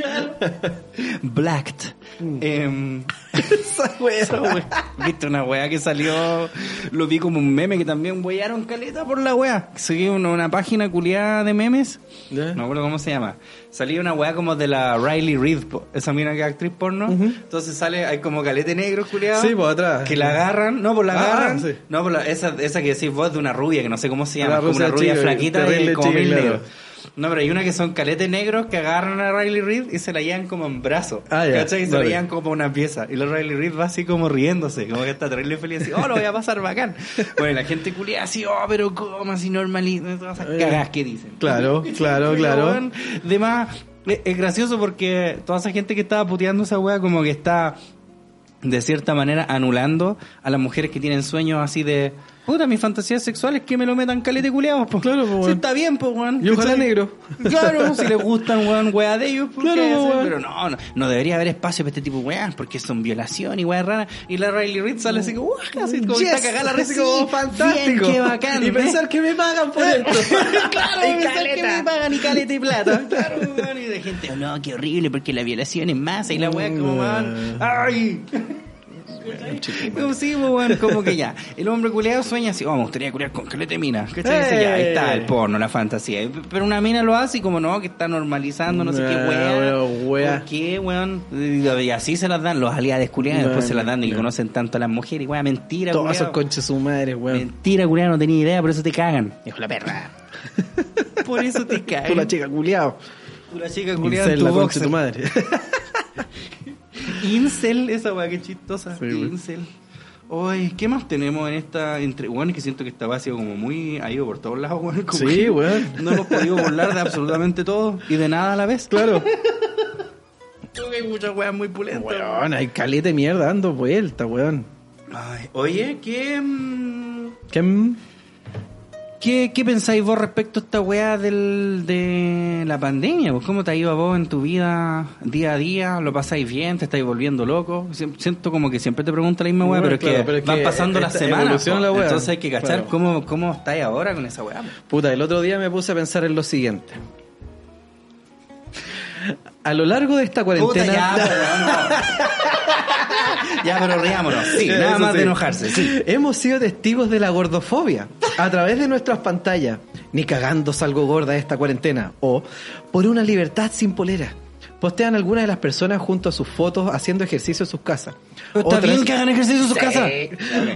Blacked. Mm. Em, Esa wea. esa wea. Viste una weá que salió, lo vi como un meme que también wearon caleta por la weá. Seguí una, una página culiada de memes, no me acuerdo cómo se llama. Salía una weá como de la Riley Reid, esa mina que es actriz porno. Entonces sale, hay como calete negro culiado. Sí, por atrás. Que la agarran, no, por la Ah, agarran. sí. No, por la, esa, esa que decís vos de una rubia, que no sé cómo se llama, La como una rubia chica, flaquita y como mil claro. No, pero hay una que son caletes negros que agarran a Riley Reid y se la llevan como en brazos. Ah, ya, ¿Cachai? Y se vale. la llevan como una pieza. Y la Riley Reid va así como riéndose, como que está terrible feliz, así, oh, lo voy a pasar bacán. Bueno, y la gente culia así, oh, pero ¿cómo así normalito? Todas esas cagas que dicen. Eh, Claro, claro, claro. weón, De más, es, es gracioso porque toda esa gente que estaba puteando esa wea como que está de cierta manera anulando a las mujeres que tienen sueños así de puta mis fantasías sexuales que me lo metan calete culeados pues Claro, pues, weón. está bien pues weón Y ojalá negro. claro si les gustan weón weá de ellos pues, Claro, weón. pero no, no no debería haber espacio para este tipo de weas porque son violación y weas raras y la Riley Reid sale así como "Uah", así como Yes, está cagada la así como sí, fantástico. bien, qué bacán Y ¿eh? pensar que me pagan por esto. claro, Y pensar caleta. que me pagan y caleta y plata. Claro, weón, y de gente, oh, no, qué horrible, porque la violación es masa y la weá como van. ¡Ay! Como sí, pues, weón, como que ya. El hombre culeado sueña así, oh, me gustaría culear con caleta de mina. ¿Cachai? Dice, ya, ahí está el porno, la fantasía. Pero una mina lo hace y como no, que está normalizando, no sé qué weón. ¿Por qué, weón? Y así se las dan los aliados culeados, después se las dan y conocen tanto a las mujeres. Weá, mentira, Todos culiao. esos conches su madre, weón. Mentira, culiao, no tenía idea, por eso te cagan. Dijo la perra. por eso te cagan. Tú la chica culiao. Tú la chica Incel, tu tu madre. Incel, esa weá que chistosa. Sí. Incel. Oye, ¿qué más tenemos en esta entre bueno, es que siento que esta sido como muy ha ido por todos lados, weón. como Sí, weón. No hemos podido burlar de absolutamente todo y de nada a la vez. Claro. Creo que hay muchas weas muy pulentas. Weón, hay caleta de mierda dando vuelta, weón. Ay, oye, ¿qué, mm, ¿Qué? Qué, qué pensáis vos respecto a esta weá del, de la pandemia? Pues, ¿Cómo te ha ido a vos en tu vida día a día? ¿Lo pasáis bien? ¿Te estáis volviendo loco? Siento como que siempre te pregunto la misma weá, pero, es claro, que pero es van que pasando las semanas. la. Entonces hay que cachar Claro. cómo, cómo estáis ahora con esa weá. Puta, el otro día me puse a pensar en lo siguiente. A lo largo de esta Puta, cuarentena... ya, pero, no. ya, pero riámonos. Sí, nada más sí. de enojarse, sí. Hemos sido testigos de la gordofobia a través de nuestras pantallas. Ni cagando salgo gorda esta cuarentena. O por una libertad sin polera. Postean algunas de las personas junto a sus fotos haciendo ejercicio en sus casas. Pero Está bien que hagan ejercicio en sus casas.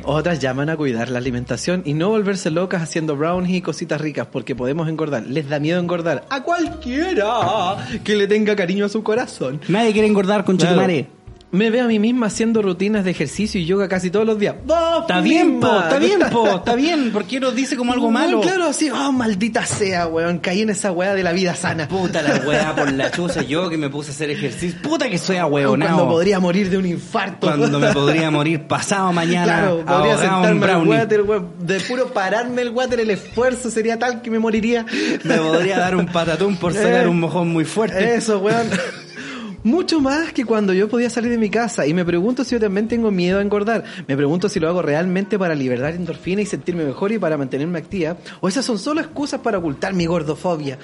Otras llaman a cuidar la alimentación y no volverse locas haciendo brownies y cositas ricas porque podemos engordar. Les da miedo engordar a cualquiera que le tenga cariño a su corazón. Nadie quiere engordar con Claro. Chetumare. Me veo a mí misma haciendo rutinas de ejercicio y yoga casi todos los días. ¡Vos Está bien, po, está bien, po, está bien. ¿Por qué lo dice como algo Weón, malo? Claro, así, oh, maldita sea, weón. Caí en esa weá de la vida sana. Puta la weá por la chucha, yo que me puse a hacer ejercicio. Puta que soy Cuando ahueonado. podría morir de un infarto. Cuando me podría morir pasado mañana. Claro, podría sentarme al water, weón. De puro pararme el water, el esfuerzo sería tal que me moriría. Me podría dar un patatón por sacar Eh, un mojón muy fuerte. Eso, weón. Mucho más que cuando yo podía salir de mi casa y me pregunto si yo también tengo miedo a engordar. Me pregunto si lo hago realmente para liberar endorfina y sentirme mejor y para mantenerme activa. O esas son solo excusas para ocultar mi gordofobia.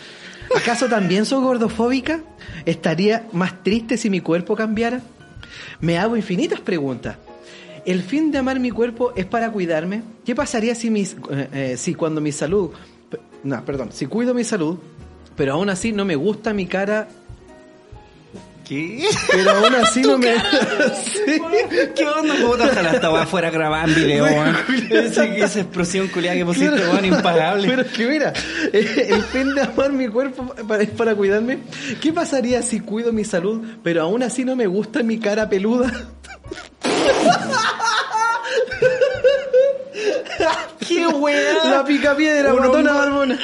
¿Acaso también soy gordofóbica? ¿Estaría más triste si mi cuerpo cambiara? Me hago infinitas preguntas. ¿El fin de amar mi cuerpo es para cuidarme? ¿Qué pasaría si, mis, eh, eh, si cuando mi salud... No, perdón, si cuido mi salud, pero aún así no me gusta mi cara ¿Qué? pero aún así no me. Sí. ¿Qué onda? Puta, ojalá esta weá fuera grabada en video, weón. Esa, esa explosión culiada que pusiste, Claro. weón, impagable. Pero es que mira, eh, el fin de amar mi cuerpo para, es para cuidarme. ¿Qué pasaría si cuido mi salud, pero aún así no me gusta mi cara peluda? ¡Qué weá! La pica piedra, Un matona hombre- barbona.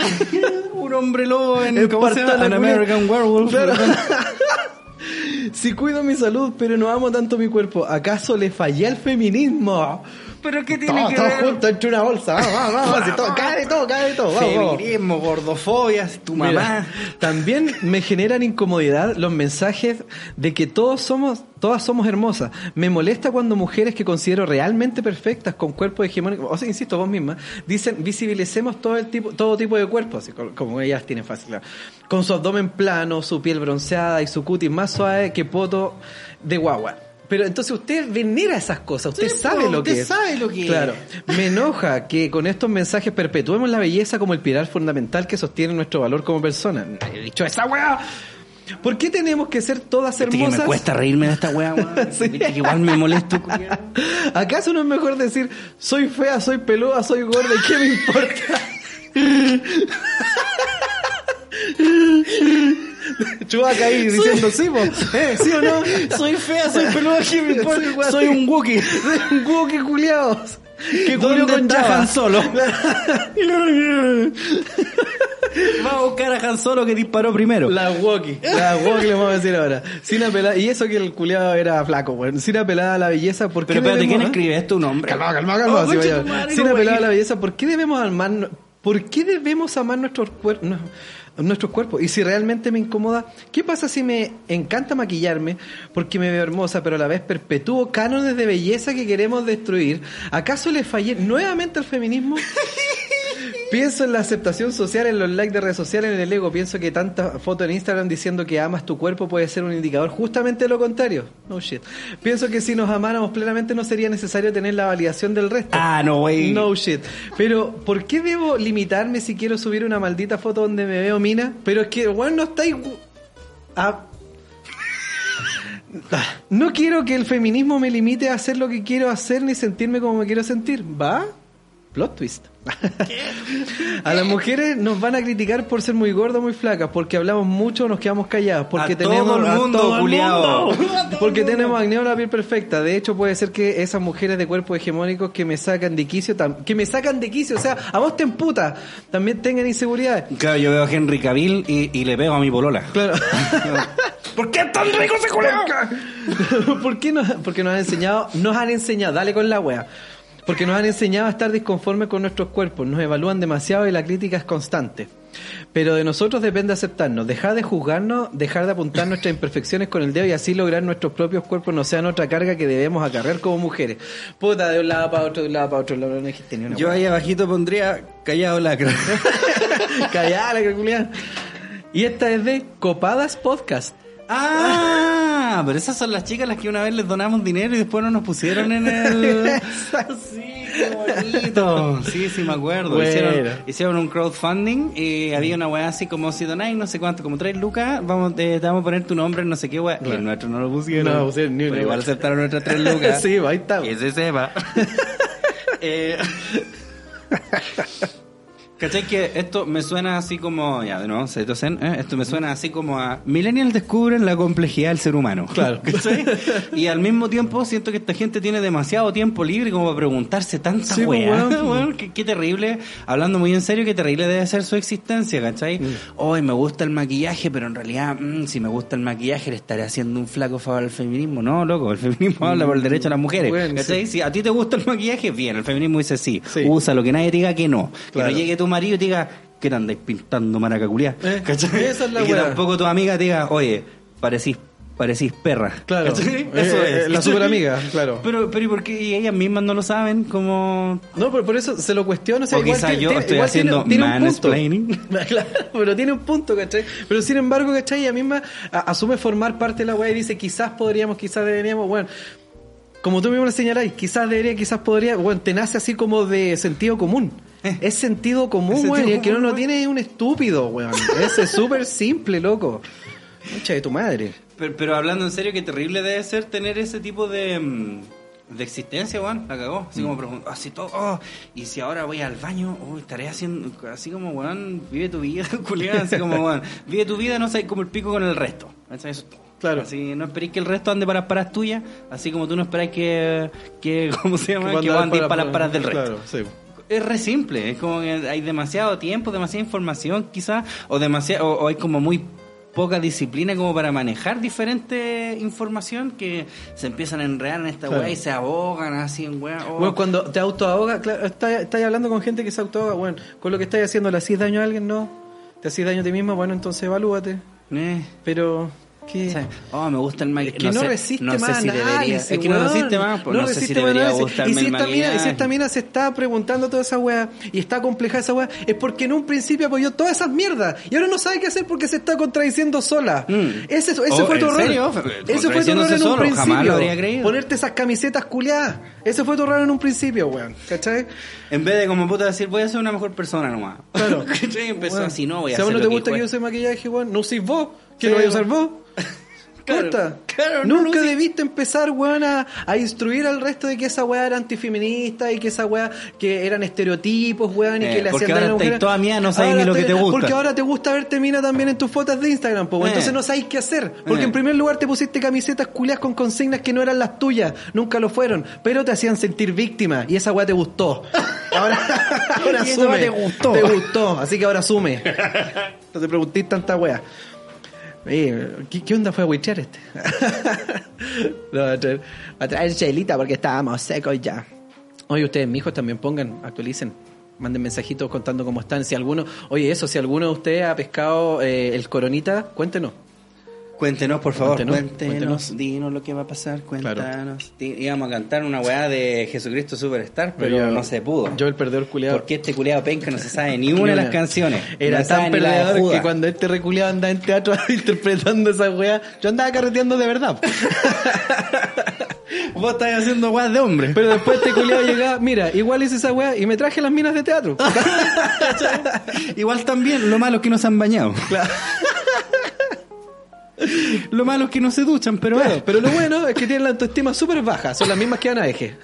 Un hombre lobo en. ¿Cómo se llama? Espartana, An culiao. American Werewolf. Claro. Si cuido mi salud, pero no amo tanto mi cuerpo, ¿acaso le fallé al feminismo? Pero ¿qué tiene Todo, que todo ver? junto entre una bolsa. Vamos, vamos, vamos. así, todo, cae de todo, cae de todo. Vamos, vamos. Feminismo, gordofobia, tu Mira, mamá. también me generan incomodidad los mensajes de que todos somos, todas somos hermosas. Me molesta cuando mujeres que considero realmente perfectas, con cuerpos hegemónicos, o sea, insisto, vos misma, dicen visibilicemos todo el tipo, todo tipo de cuerpos, así como- como ellas tienen fácil, claro. con su abdomen plano, su piel bronceada y su cutis más suave que poto de guagua. Pero entonces usted venera esas cosas, usted Sí, sabe lo usted que es. sabe lo que es. Claro. Me enoja que con estos mensajes perpetuemos la belleza como el pilar fundamental que sostiene nuestro valor como persona. He dicho esa weá. ¿Por qué tenemos que ser todas Viste que hermosas? me cuesta reírme de esta weá, weón. Sí. Igual me molesto. ¿Acaso no es mejor decir soy fea, soy peluda, soy gorda y qué me importa? Chubaca ahí diciendo sí. ¿Eh? ¿Sí o no? Soy fea, soy peluda, ¿qué me importa? Soy un Wookiee. Soy un Wookiee culiados. Que ¿Dónde culió con. Han Solo? Va a buscar a Han Solo que disparó primero. La Wookiee. La Wookiee le vamos a decir ahora. Sin apelar, y eso que el culiado era flaco, weón. Sin apelar a la belleza, ¿por qué Pero espérate, ¿quién escribe esto? Un hombre. Calma, calma, calma. Oh, Sin no, apelar a la belleza, ¿por qué debemos amar, por qué debemos amar nuestros cuerpos? Nuestros cuerpos. Y si realmente me incomoda, ¿qué pasa si me encanta maquillarme porque me veo hermosa, pero a la vez perpetúo cánones de belleza que queremos destruir? ¿Acaso le fallé nuevamente al feminismo? Pienso en la aceptación social, en los likes de redes sociales, en el ego. Pienso que tanta foto en Instagram diciendo que amas tu cuerpo puede ser un indicador justamente lo contrario. No shit. Pienso que si nos amáramos plenamente no sería necesario tener la validación del resto. Ah, no, güey. No shit. Pero, ¿por qué debo limitarme si quiero subir una maldita foto donde me veo mina? Pero es que, bueno, no estáis... Ah. No quiero que el feminismo me limite a hacer lo que quiero hacer ni sentirme como me quiero sentir. ¿Va? Plot twist. A las mujeres nos van a criticar por ser muy gordas, muy flacas, porque hablamos mucho nos quedamos calladas, porque A tenemos todo el mundo, todo mundo. Porque tenemos acné o la piel perfecta. De hecho, puede ser que esas mujeres de cuerpos hegemónicos que me sacan de quicio, que me sacan de quicio, o sea, a vos te emputa, también tengan inseguridades. Claro, yo veo a Henry Cavill y, y le pego a mi polola. Claro. ¿Por qué tan rico ese culiao? ¿Por qué porque nos han enseñado, nos han enseñado, dale con la wea. Porque nos han enseñado a estar disconformes con nuestros cuerpos, nos evalúan demasiado y la crítica es constante. Pero de nosotros depende aceptarnos, dejar de juzgarnos, dejar de apuntar nuestras imperfecciones con el dedo y así lograr nuestros propios cuerpos no sean otra carga que debemos acarrear como mujeres. Puta, de un lado para otro, de un lado para otro, no dijiste ni una Yo ahí abajito pondría callado lacra. Callada la culiá. Y esta es de Copadas Podcast. Ah, pero esas son las chicas las que una vez les donamos dinero y después no nos pusieron en el... sí, qué bonito. Sí, sí, me acuerdo. Bueno. Hicieron, hicieron un crowdfunding y había una weá así como si donáis no sé cuánto, como tres lucas, vamos, te, te vamos a poner tu nombre en no sé qué weá. Y el nuestro no lo pusieron. No, pusieron ni Pero igual aceptaron nuestras tres lucas. sí, ahí está. Que se sepa. eh, ¿Cachai que esto me suena así como, ya de nuevo, Zen, ¿eh? esto me suena así como a Millennials descubren la complejidad del ser humano. Claro. ¿Cachai? Y al mismo tiempo siento que esta gente tiene demasiado tiempo libre como para preguntarse tanta Sí, pues, weá. weón. Weón, qué, qué terrible, hablando muy en serio, qué terrible debe ser su existencia, ¿cachai? Mm. Hoy me gusta el maquillaje, pero en realidad, mm, si me gusta el maquillaje, le estaré haciendo un flaco favor al feminismo. No, loco, el feminismo habla por el derecho a las mujeres. Bueno, ¿cachai? sí. Si a ti te gusta el maquillaje, bien, el feminismo dice sí. Sí. Usa lo que nadie diga que no. Claro. Que no llegue tu marido y te diga, ¿qué te andáis pintando maracaculiá? Eh, esa es la y que tampoco tu amiga te diga, oye, parecís, parecís perra. Claro. ¿Cachai? Eh, Eso eh, es. La super amiga, claro. Pero, pero ¿y por qué y ellas mismas no lo saben? Como... No, pero por eso se lo cuestiono. O, sea, O igual quizá tiene- yo tiene- estoy igual tiene- haciendo tiene punto. mansplaining. Claro, pero tiene un punto, ¿cachai? Pero sin embargo, ¿cachai? Ella misma asume formar parte de la weá y dice, quizás podríamos, quizás deberíamos, bueno. Como tú mismo le señaláis, quizás debería, quizás podría, bueno, te nace así como de sentido común. Es sentido común, Es sentido weón, y el que no lo tiene es un estúpido, weón. Ese es súper simple, loco. Mucha de tu madre. Pero, pero hablando en serio, qué terrible debe ser tener ese tipo de, mm, de existencia, weón. La cagó. Así como pregun- así todo. oh, y si ahora voy al baño, oh, estaré haciendo. Así como, weón, vive tu vida, culiada. Así como, weón, vive tu vida, no sé, como el pico con el resto. Eso es todo. Claro. Así, no esperéis que el resto ande para las paras tuyas, así como tú no esperáis que, que ¿cómo se llama? Que, cuando ande para- para las paras del resto. Claro, sí. Es re simple, es como que hay demasiado tiempo, demasiada información quizás, o, demasiado, o, o hay como muy poca disciplina como para manejar diferente información que se empiezan a enredar en esta Claro. weá y se ahogan así en weá. Oh. Bueno, cuando te autoahogas, claro, estás, estás hablando con gente que se autoahoga, bueno, con lo que estás haciendo, ¿le hacís daño a alguien? No. ¿Te hacís daño a ti mismo? Bueno, entonces evalúate. Eh, Pero, o sea, oh, me gusta el Mike. Es que no, sé- resiste no sé más si debería. análisis, Es que no resiste más, pues, no, sé si resiste más debería análisis. gustarme y si el esta, mina, y si esta mina se está preguntando toda esa weá y está compleja esa weá, es porque en un principio apoyó todas esas mierdas y ahora no sabe qué hacer porque se está contradiciendo sola. Mm. Ese, ese Oh, fue tu ¿en error. Ese fue tu error en un principio. Ponerte esas camisetas culiadas. Ese fue tu error en un principio, weón. ¿Cachai? En vez de como puta decir, voy a ser una mejor persona nomás. Claro. ¿Cachai? Empezó Weón, así, no, voy a si a vos no te gusta que, que yo use maquillaje, weón, no usís vos. ¿Qué Sí, lo voy a usar vos? Claro, claro, no Nunca usé. debiste empezar, weón, a, a instruir al resto de que esa weá era antifeminista y que esa weá que eran estereotipos, weón, y Eh, que le hacían ahora mujeres. toda mía, no Ahora ni lo que te gusta. Porque ahora te gusta verte mina también en tus fotos de Instagram, pues, Eh. entonces no sabéis qué hacer. Porque Eh. en primer lugar te pusiste camisetas culias con consignas que no eran las tuyas, nunca lo fueron, pero te hacían sentir víctima y esa weá te gustó. Ahora, ahora asume. te gustó. Te gustó, así que ahora asume. No te preguntéis tanta weá. ¿Qué, onda fue a huichear este? no, a traer, a traer chelita porque estábamos secos ya. Oye, ustedes, mijos, también pongan, actualicen. Manden mensajitos contando cómo están. Si alguno, oye, eso, si alguno de ustedes ha pescado eh, el coronita, cuéntenos. Cuéntenos, por favor, Cuéntenos, cuéntenos, cuéntenos. dinos lo que va a pasar, Claro. cuéntanos. Di- Íbamos a cantar una weá de Jesucristo Superstar, pero Yo- no se pudo. Yo, el perdedor culiado. Porque este culiado penca no se sabe ni una de las canciones. Era No tan perdedor que cuando este reculeado andaba en teatro interpretando esa weá, yo andaba carreteando de verdad. Vos estás haciendo weá de hombre. Pero después este culiado llegaba, mira, igual hice esa weá y me traje las minas de teatro. Igual también, lo malo es que no se han bañado. Lo malo es que no se duchan, pero Claro, eh. pero lo bueno es que tienen la autoestima súper baja, son las mismas que Ana Eje.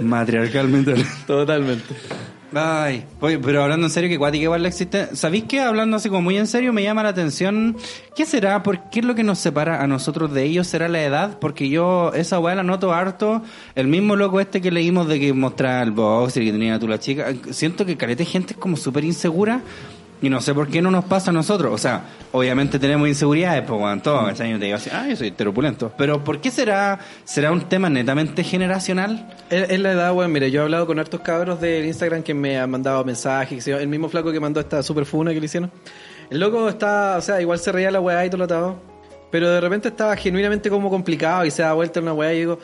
Matriarcalmente. Totalmente. Ay, oye, pero hablando en serio, que cuática igual la existe. ¿Sabéis qué? Hablando así como muy en serio, me llama la atención. ¿Qué será? ¿Por qué es lo que nos separa a nosotros de ellos? ¿Será la edad? Porque yo esa weá la noto harto. El mismo loco este que leímos de que mostraba el boxer y que tenía tú la chica. Siento que caleta de gente es como súper insegura. Y no sé por qué no nos pasa a nosotros. O sea, obviamente tenemos inseguridades, pues, weón, todo, ¿cachai? Yo te digo así, ah, yo soy teropulento. Pero ¿por qué será, será un tema netamente generacional? Es, la edad, weón. Mire, yo he hablado con hartos cabros del Instagram que me han mandado mensajes. El mismo flaco que mandó esta super funa que le hicieron. El loco está, o sea, igual se reía la weá y todo lo atado. Pero de repente estaba genuinamente como complicado y se da vuelta una weá y digo,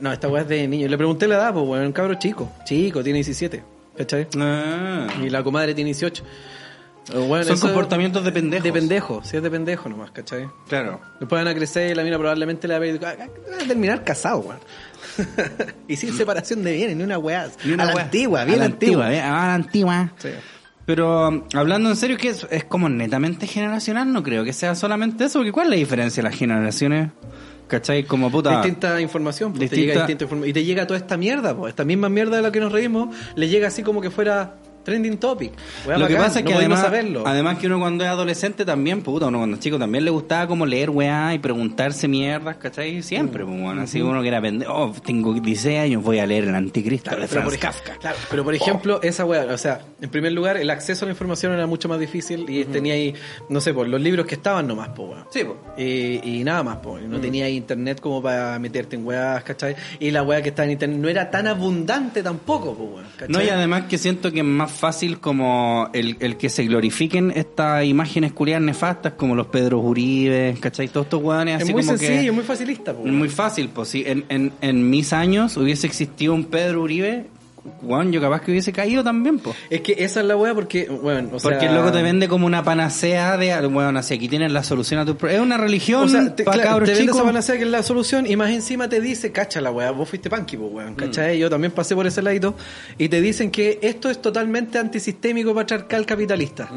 no, esta weá es de niño. Y le pregunté la edad, pues, weón, un cabro chico. Chico, tiene 17. ¿Cachai? Ah. Y la comadre tiene 18. Bueno, Son comportamientos de pendejos. De pendejo, sí es de pendejo nomás, ¿cachai? Claro. Después van a crecer y la mina probablemente la va a pedir- ah, ah, a terminar casado, weón. y sin separación de bienes, ni una weá. Ni una a la wea. antigua, bien A la antigua. bien- a la antigua. Sí. Pero um, hablando en serio, que es, es como netamente generacional, no creo que sea solamente eso, porque ¿cuál es la diferencia de las generaciones? ¿Cachai? Como puta. Distinta información, pues, te Distinta- llega distinta informa- y te llega toda esta mierda, pues, esta misma mierda de la que nos reímos, le llega así como que fuera trending topic. Weá Lo que pasa es no que podemos además, saberlo. además que uno cuando es adolescente también, puta, uno cuando es chico también le gustaba como leer weá y preguntarse mierdas, ¿cachai? Siempre, pues bueno, así uno que era pendejo, oh, tengo 16 años, voy a leer el anticristo de pero, Franz por, Kafka. claro, pero por ejemplo, esa weá, o sea, en primer lugar, el acceso a la información era mucho más difícil y tenía ahí, no sé, pues los libros que estaban nomás, pues weón. Sí, pues. Y, y nada más, pues. No tenía internet como para meterte en weas, ¿cachai? Y la wea que estaba en internet no era tan abundante tampoco, pues. ¿cachai? No, y además que siento que más fácil como el, el que se glorifiquen estas imágenes culiadas nefastas como los Pedro Uribe, ¿cachai? Todos estos hueones es así muy como sencillo, que... muy facilista, pues. Muy fácil, pues sí. En, en, en mis años hubiese existido un Pedro Uribe, weón, yo capaz que hubiese caído también, pues. Es que esa es la wea porque, bueno, o sea... Porque el loco te vende como una panacea de, bueno, así aquí tienes la solución a tus problemas. Es una religión O sea, te, claro, te vende esa panacea que es la solución y más encima te dice, cacha la weá, vos fuiste punky, pues Mm. weón, ¿cachai? Yo también pasé por ese ladito y te dicen que esto es totalmente antisistémico patriarcal capitalista.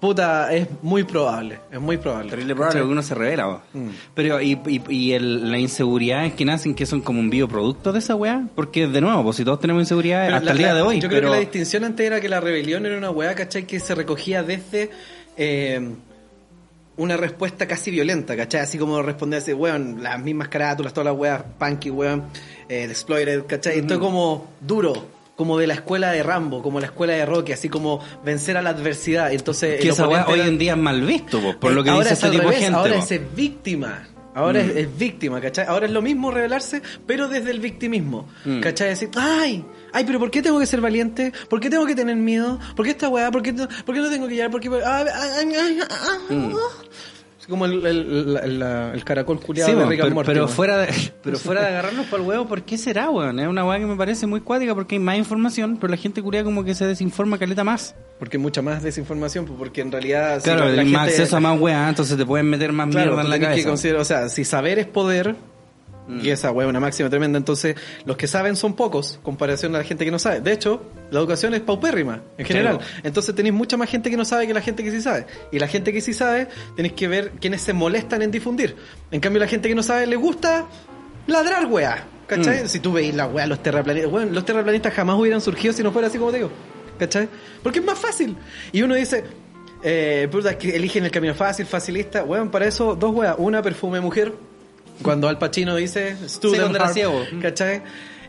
Puta, es muy probable, es muy probable. Terrible probable que uno se revela. Mm. Pero, y, y, y el- la inseguridad es que nacen que son como un bioproducto de esa weá. Porque, de nuevo, pues si todos tenemos inseguridad Pero hasta la- el día de hoy. Yo creo que la distinción antes era que la rebelión era una weá, ¿cachai? Que se recogía desde eh, una respuesta casi violenta, ¿cachai? Así como responder así, weón, las mismas carátulas, todas las weas, punky, weón, eh, exploited, ¿cachai? Esto es como duro, como de la escuela de Rambo, como la escuela de Rocky, así como vencer a la adversidad. Entonces, Que esa weá oponente hoy era- en día es mal visto, po, por lo que ahora dice es este tipo de gente. Ahora po. es víctima. Ahora Mm. es, es víctima, ¿cachai? Ahora es lo mismo revelarse, pero desde el victimismo. Mm. ¿Cachai? Decir, ay, ay, pero ¿por qué tengo que ser valiente? ¿Por qué tengo que tener miedo? ¿Por qué esta weá? ¿Por qué, no- por qué no tengo que llegar? ¿Por qué? ah, ah, ah, ah, ah, Mm. Es como el, el, el- la- el caracol culiado Sí, de po, Rick and pero, Morty, pero weón. fuera de, pero fuera de agarrarnos para el huevo, ¿por qué será, weón? Es una weá que me parece muy cuática porque hay más información, pero la gente curia como que se desinforma caleta más. Porque hay mucha más desinformación, pues, porque en realidad... si Claro, la- la hay más gente- acceso a más weá, entonces te pueden meter más Claro, mierda en tú la que cabeza. considerar, o sea, si saber es poder, Mm. y esa hueá es una máxima tremenda, entonces los que saben son pocos, comparación a la gente que no sabe. De hecho, la educación es paupérrima, en general. Entonces tenéis mucha más gente que no sabe que la gente que sí sabe. Y la gente que sí sabe, tenéis que ver quiénes se molestan en difundir. En cambio, la gente que no sabe le gusta ladrar weá. ¿Cachai? Mm. Si tú veis la weá, los terraplanistas, weón, los terraplanistas jamás hubieran surgido si no fuera así como te digo. ¿Cachai? Porque es más fácil. Y uno dice, eh, puta, que eligen el camino fácil, facilista. Weón, para eso, dos weas. Una, perfume mujer. Cuando Al Pacino dice, student era heart", ciego. ¿Cachai?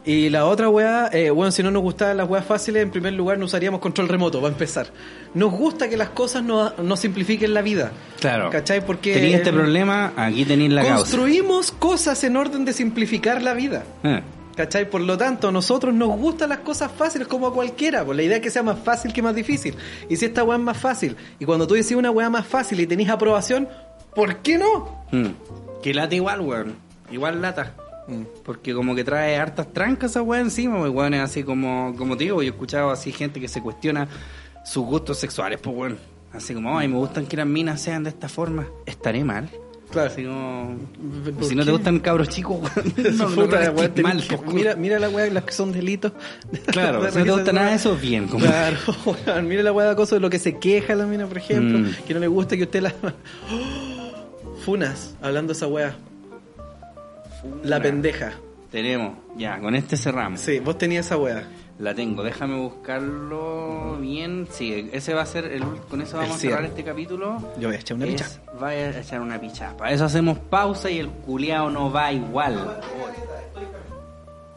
Y la otra wea, eh, bueno, si no nos gustaban las weas fáciles, en primer lugar no usaríamos control remoto, va a empezar. Nos gusta que las cosas no, no simplifiquen la vida. Claro. ¿Cachai? Porque Tenía este problema, aquí tenéis la causa. construimos cosas en orden de simplificar la vida. Eh. ¿Cachai? Por lo tanto, a nosotros nos gustan las cosas fáciles como a cualquiera. Pues la idea es que sea más fácil que más difícil. Y si esta weá es más fácil, y cuando tú decís una weá más fácil y tenés aprobación, ¿por qué no? Mm. Que lata igual, weón. Igual lata. Mm. Porque como que trae hartas trancas esa weá encima, pues, weón, es así como, como te digo, yo he escuchado así gente que se cuestiona sus gustos sexuales, pues weón. Así como, ay, me gustan que las minas sean de esta forma. ¿Estaré mal? Claro. Así como... ¿Por Si no qué? te gustan cabros chicos, weón. no, no, no, es mal, pues, mira, mira la weá, las que son delitos. Claro, si no te gusta nada de eso, bien. Como... Claro, weón, mira la weá de acoso de lo que se queja la mina, por ejemplo, Mm. que no le gusta que usted la... Funas, hablando de esa weá. La pendeja. Tenemos, ya, con este cerramos. Sí, vos tenías esa weá. La tengo, déjame buscarlo bien. Sí, ese va a ser, el, con eso vamos El a cerrar este capítulo. Yo voy a echar una picha. Vaya a echar una picha. Para eso hacemos pausa y el culiao no va igual.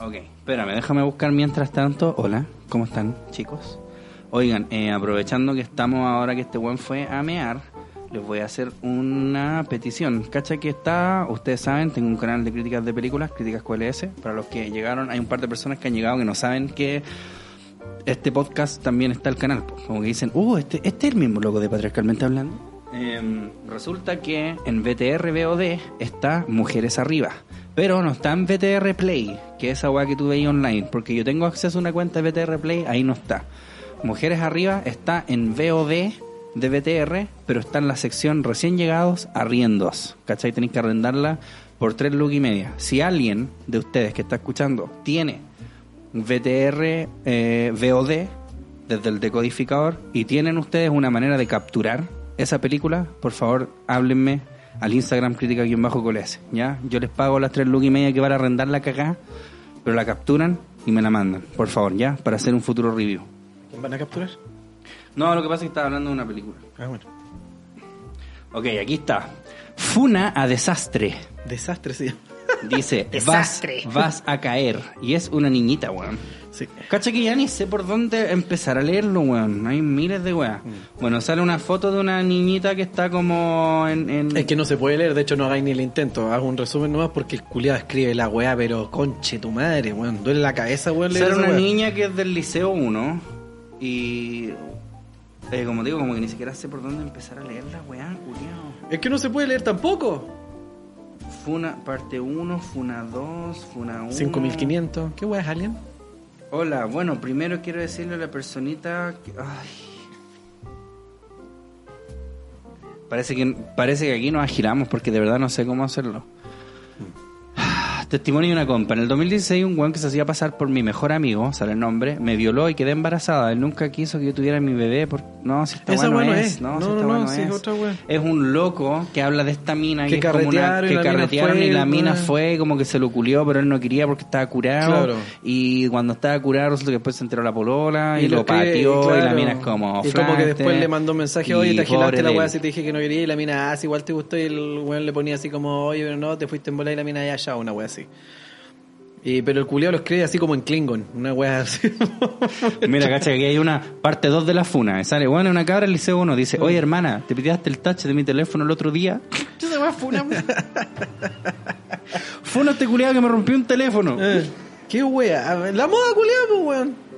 Ok, espérame, déjame buscar mientras tanto. Hola, ¿cómo están, chicos? Oigan, eh, aprovechando que estamos ahora que este buen fue a mear, les voy a hacer una petición. Cacha que está, ustedes saben, tengo un canal de críticas de películas, Críticas QLS. Para los que llegaron, hay un par de personas que han llegado que no saben que este podcast también está el canal. Como que dicen, uh, este, este es el mismo logo de Patriarcalmente Hablando. Em, resulta que en VTR VOD está Mujeres Arriba. Pero no está en VTR Play, que es esa weá que tú veis online. Porque yo tengo acceso a una cuenta de VTR Play, ahí no está. Mujeres Arriba está en VOD de VTR, pero está en la sección recién llegados arriendos. ¿Cachai? Tenéis que arrendarla por tres lucas y media. Si alguien de ustedes que está escuchando tiene VTR eh, VOD desde el decodificador y tienen ustedes una manera de capturar esa película, por favor háblenme al Instagram crítica-coles, ¿ya? Yo les pago las tres lucas y media que van a arrendar la cagá, pero la capturan y me la mandan, por favor, ¿ya? Para hacer un futuro review. ¿Quién van a capturar? No, lo que pasa es que estaba hablando de una película. Ah, bueno. Ok, aquí está. Funa a desastre. Desastre llama. Dice, Desastre. vas a caer. Y es una niñita, weón. Sí. Cacha que ya ni sé por dónde empezar a leerlo, weón. Hay miles de weas. Mm. Bueno, sale una foto de una niñita que está como en... en- Es que no se puede leer, de hecho no hagáis ni el intento. Hago un resumen nomás porque el culiado escribe la weá, pero conche tu madre, weón. Duele la cabeza, weón. Sale una niña que es del Liceo 1 y... eh, como digo, como que ni siquiera sé por dónde empezar a leer la weá, culiao. Es que no se puede leer tampoco. Funa, parte 1, Funa 2, Funa 1... 5500. ¿Qué weá es Alien? Hola, bueno, primero quiero decirle a la personita que... Ay. Parece que, parece que aquí nos agilamos porque de verdad no sé cómo hacerlo. Testimonio de una compa. En el 2016 un weón que se hacía pasar por mi mejor amigo, sale el nombre, me violó y quedé embarazada. Él nunca quiso que yo tuviera mi bebé. Por... No, si esta weá no es. No, No, si esta no, sí, es. otra. Es un loco que habla de esta mina Que que, es como una- carretearon y que la mina carretearon fue, y la mina fue como que se lo culió, pero él no quería porque estaba curado. Claro. Y cuando estaba curado resulta que después se enteró la polola y, lo lo que- pateó y la mina es como Y como que después le mandó un mensaje, oye, te agilaste la weá si te dije que no quería y la mina, ah, si igual te gustó y el weón le ponía así como, oye, pero no, te fuiste en bola y la mina ya, ya, una weá así. Y, pero el culiao lo escribe así como en Klingon, una wea así. Mira, cacha, que aquí hay una parte 2 de la funa. Sale, bueno, una cabra del liceo 1 dice, oye hermana, ¿te pidiste el touch de mi teléfono el otro día? Yo se va funa. funa este culiado que me rompió un teléfono. Eh, ¿Qué wea? A La moda culiao, pues weón.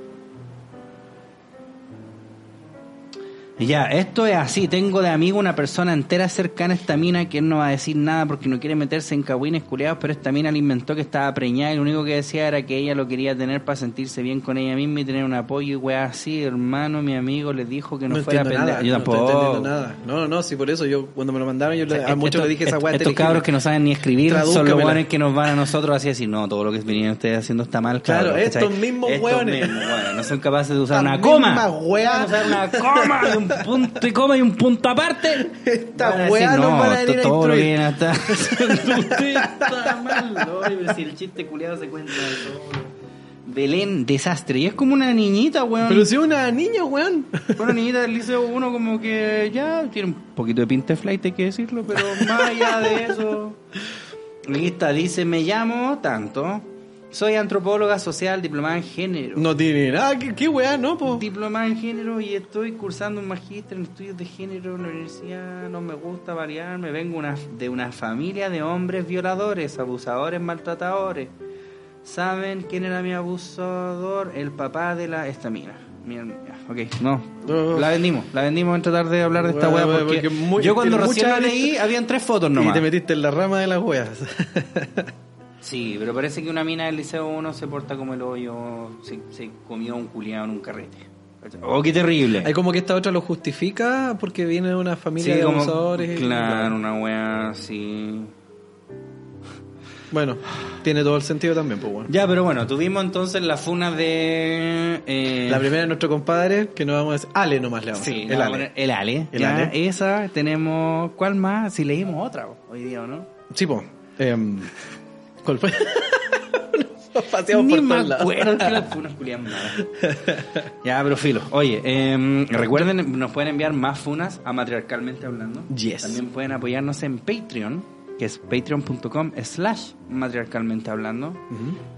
Ya, esto es así. Tengo de amigo una persona entera cercana a esta mina que él no va a decir nada porque no quiere meterse en cagüines culiados, pero esta mina le inventó que estaba preñada y lo único que decía era que ella lo quería tener para sentirse bien con ella misma y tener un apoyo y weá así. Hermano, mi amigo le dijo que no, fuera entiendo pendeja. Yo no estoy tampoco. entendiendo nada. No, no, no, sí, por eso yo cuando me lo mandaron, yo le- a Est- muchos le dije esa weá. Estos cabros que no saben ni escribir son los weones que nos van a nosotros así decir, no, todo lo que vinieron ustedes haciendo está mal. Claro, cabros", estos ¿cachai? mismos Estos weones. mismos weones, no son capaces de usar una coma. weas. No usar una coma y un punto y coma y un punto aparte. Esta weá no, van a venir esto- a todo lo que instruir". viene a estar haciendo usted está mal. Oye, pero si el chiste culiado se cuenta de todo. Belén, desastre. Y es como una niñita, weón. Pero si es una niña, weón. Una niñita del liceo uno como que ya tiene un poquito de pinta de flight, hay que decirlo, pero más allá de eso. Está, dice, me llamo tanto, soy antropóloga social, diplomada en género. No tiene nada, ¿qué, qué weá, no, po? Diplomada en género y estoy cursando un magíster en estudios de género en la universidad. No me gusta variarme. Vengo una, de una familia de hombres violadores, abusadores, maltratadores. ¿Saben quién era mi abusador? El papá de la esta mina. Mira, ya, ok, no. La vendimos. La vendimos en tratar de hablar de esta weá porque, porque muy- yo cuando recién la leí habían tres fotos Y nomás. te metiste en la rama de las weas. Sí, pero parece que una mina del liceo 1 se porta como el hoyo, se, se comió un culiado en un carrete. Oh, qué terrible. Hay como que esta otra lo justifica porque viene de una familia Sí, de como- abusadores. Claro, una wea así. Bueno, tiene todo el sentido también, pues bueno. Ya, pero bueno, tuvimos entonces la funa de. eh, La primera es nuestro compadre, que no vamos a decir. Ale nomás le vamos a Sí, decir. le el a Ale. el Ale. El ya, Ale. Esa tenemos. ¿Cuál más? Si leímos otra hoy día, ¿o no? Sí, pues. em, ¿Cuál fue? Paseamos Ni por me acuerdo que funas. Ya, pero filo. Oye, em, recuerden, nos pueden enviar más funas a Matriarcalmente Hablando. Yes. También pueden apoyarnos en Patreon, que es patreon.com slash matriarcalmente hablando.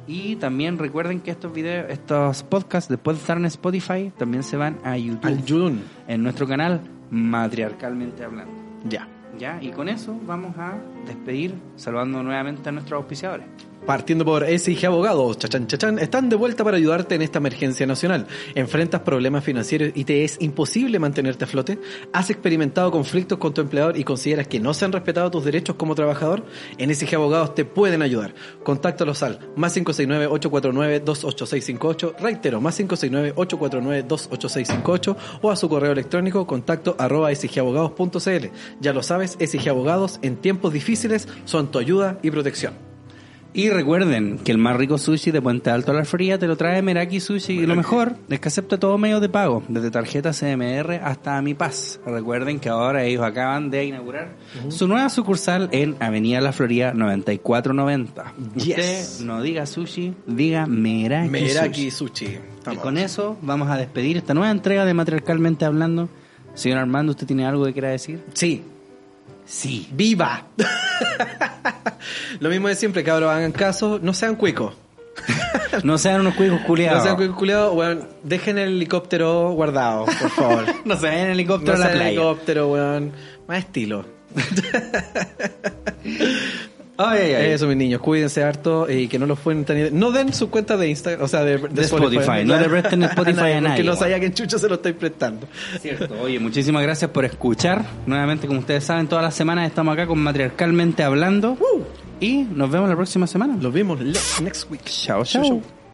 Y también recuerden que estos videos, estos podcasts, después de estar en Spotify, también se van a YouTube. Al Yudun. en nuestro canal Matriarcalmente Hablando. Ya. ¿Ya? Y con eso vamos a despedir, saludando nuevamente a nuestros auspiciadores. Partiendo por SIG Abogados, chachan, chachan, están de vuelta para ayudarte en esta emergencia nacional. ¿Enfrentas problemas financieros y te es imposible mantenerte a flote? ¿Has experimentado conflictos con tu empleador y consideras que no se han respetado tus derechos como trabajador? En SIG Abogados te pueden ayudar. Contáctalos al más 569-849-28658, reitero, más 569-849-28658 o a su correo electrónico contacto arroba sigabogados.cl. Ya lo sabes, SIG Abogados en tiempos difíciles son tu ayuda y protección. Y recuerden que el más rico sushi de Puente Alto a la Fría te lo trae Meraki Sushi. Y lo mejor es que acepta todo medio de pago, desde tarjeta CMR hasta Mi Paz. Recuerden que ahora ellos acaban de inaugurar su nueva sucursal en Avenida La Florida 9490. Yes. Usted no diga sushi, diga Meraki, Meraki Sushi. Sushi. Y con eso vamos a despedir esta nueva entrega de Matriarcalmente Hablando. Señor Armando, ¿usted tiene algo que quiera decir? Sí, Sí. ¡Viva! Lo mismo de siempre, cabros, hagan caso, no sean cuicos. No sean unos cuicos culiados. No sean cuicos culiados, weón. Dejen el helicóptero guardado, por favor. No se vayan en helicóptero no a la playa. helicóptero, weón. Más estilo. Ay, ay, ay. Eso, mis niños, cuídense harto y que no los fueren tan... No den su cuenta de Instagram, o sea, de, De Spotify, no le presten Spotify a nadie, Porque no sabía que en chucho se lo estoy prestando. Cierto. Oye, muchísimas gracias por escuchar. Nuevamente, como ustedes saben, todas las semanas estamos acá con Matriarcalmente Hablando. Y nos vemos la próxima semana. Los vemos next week. Chao, chao.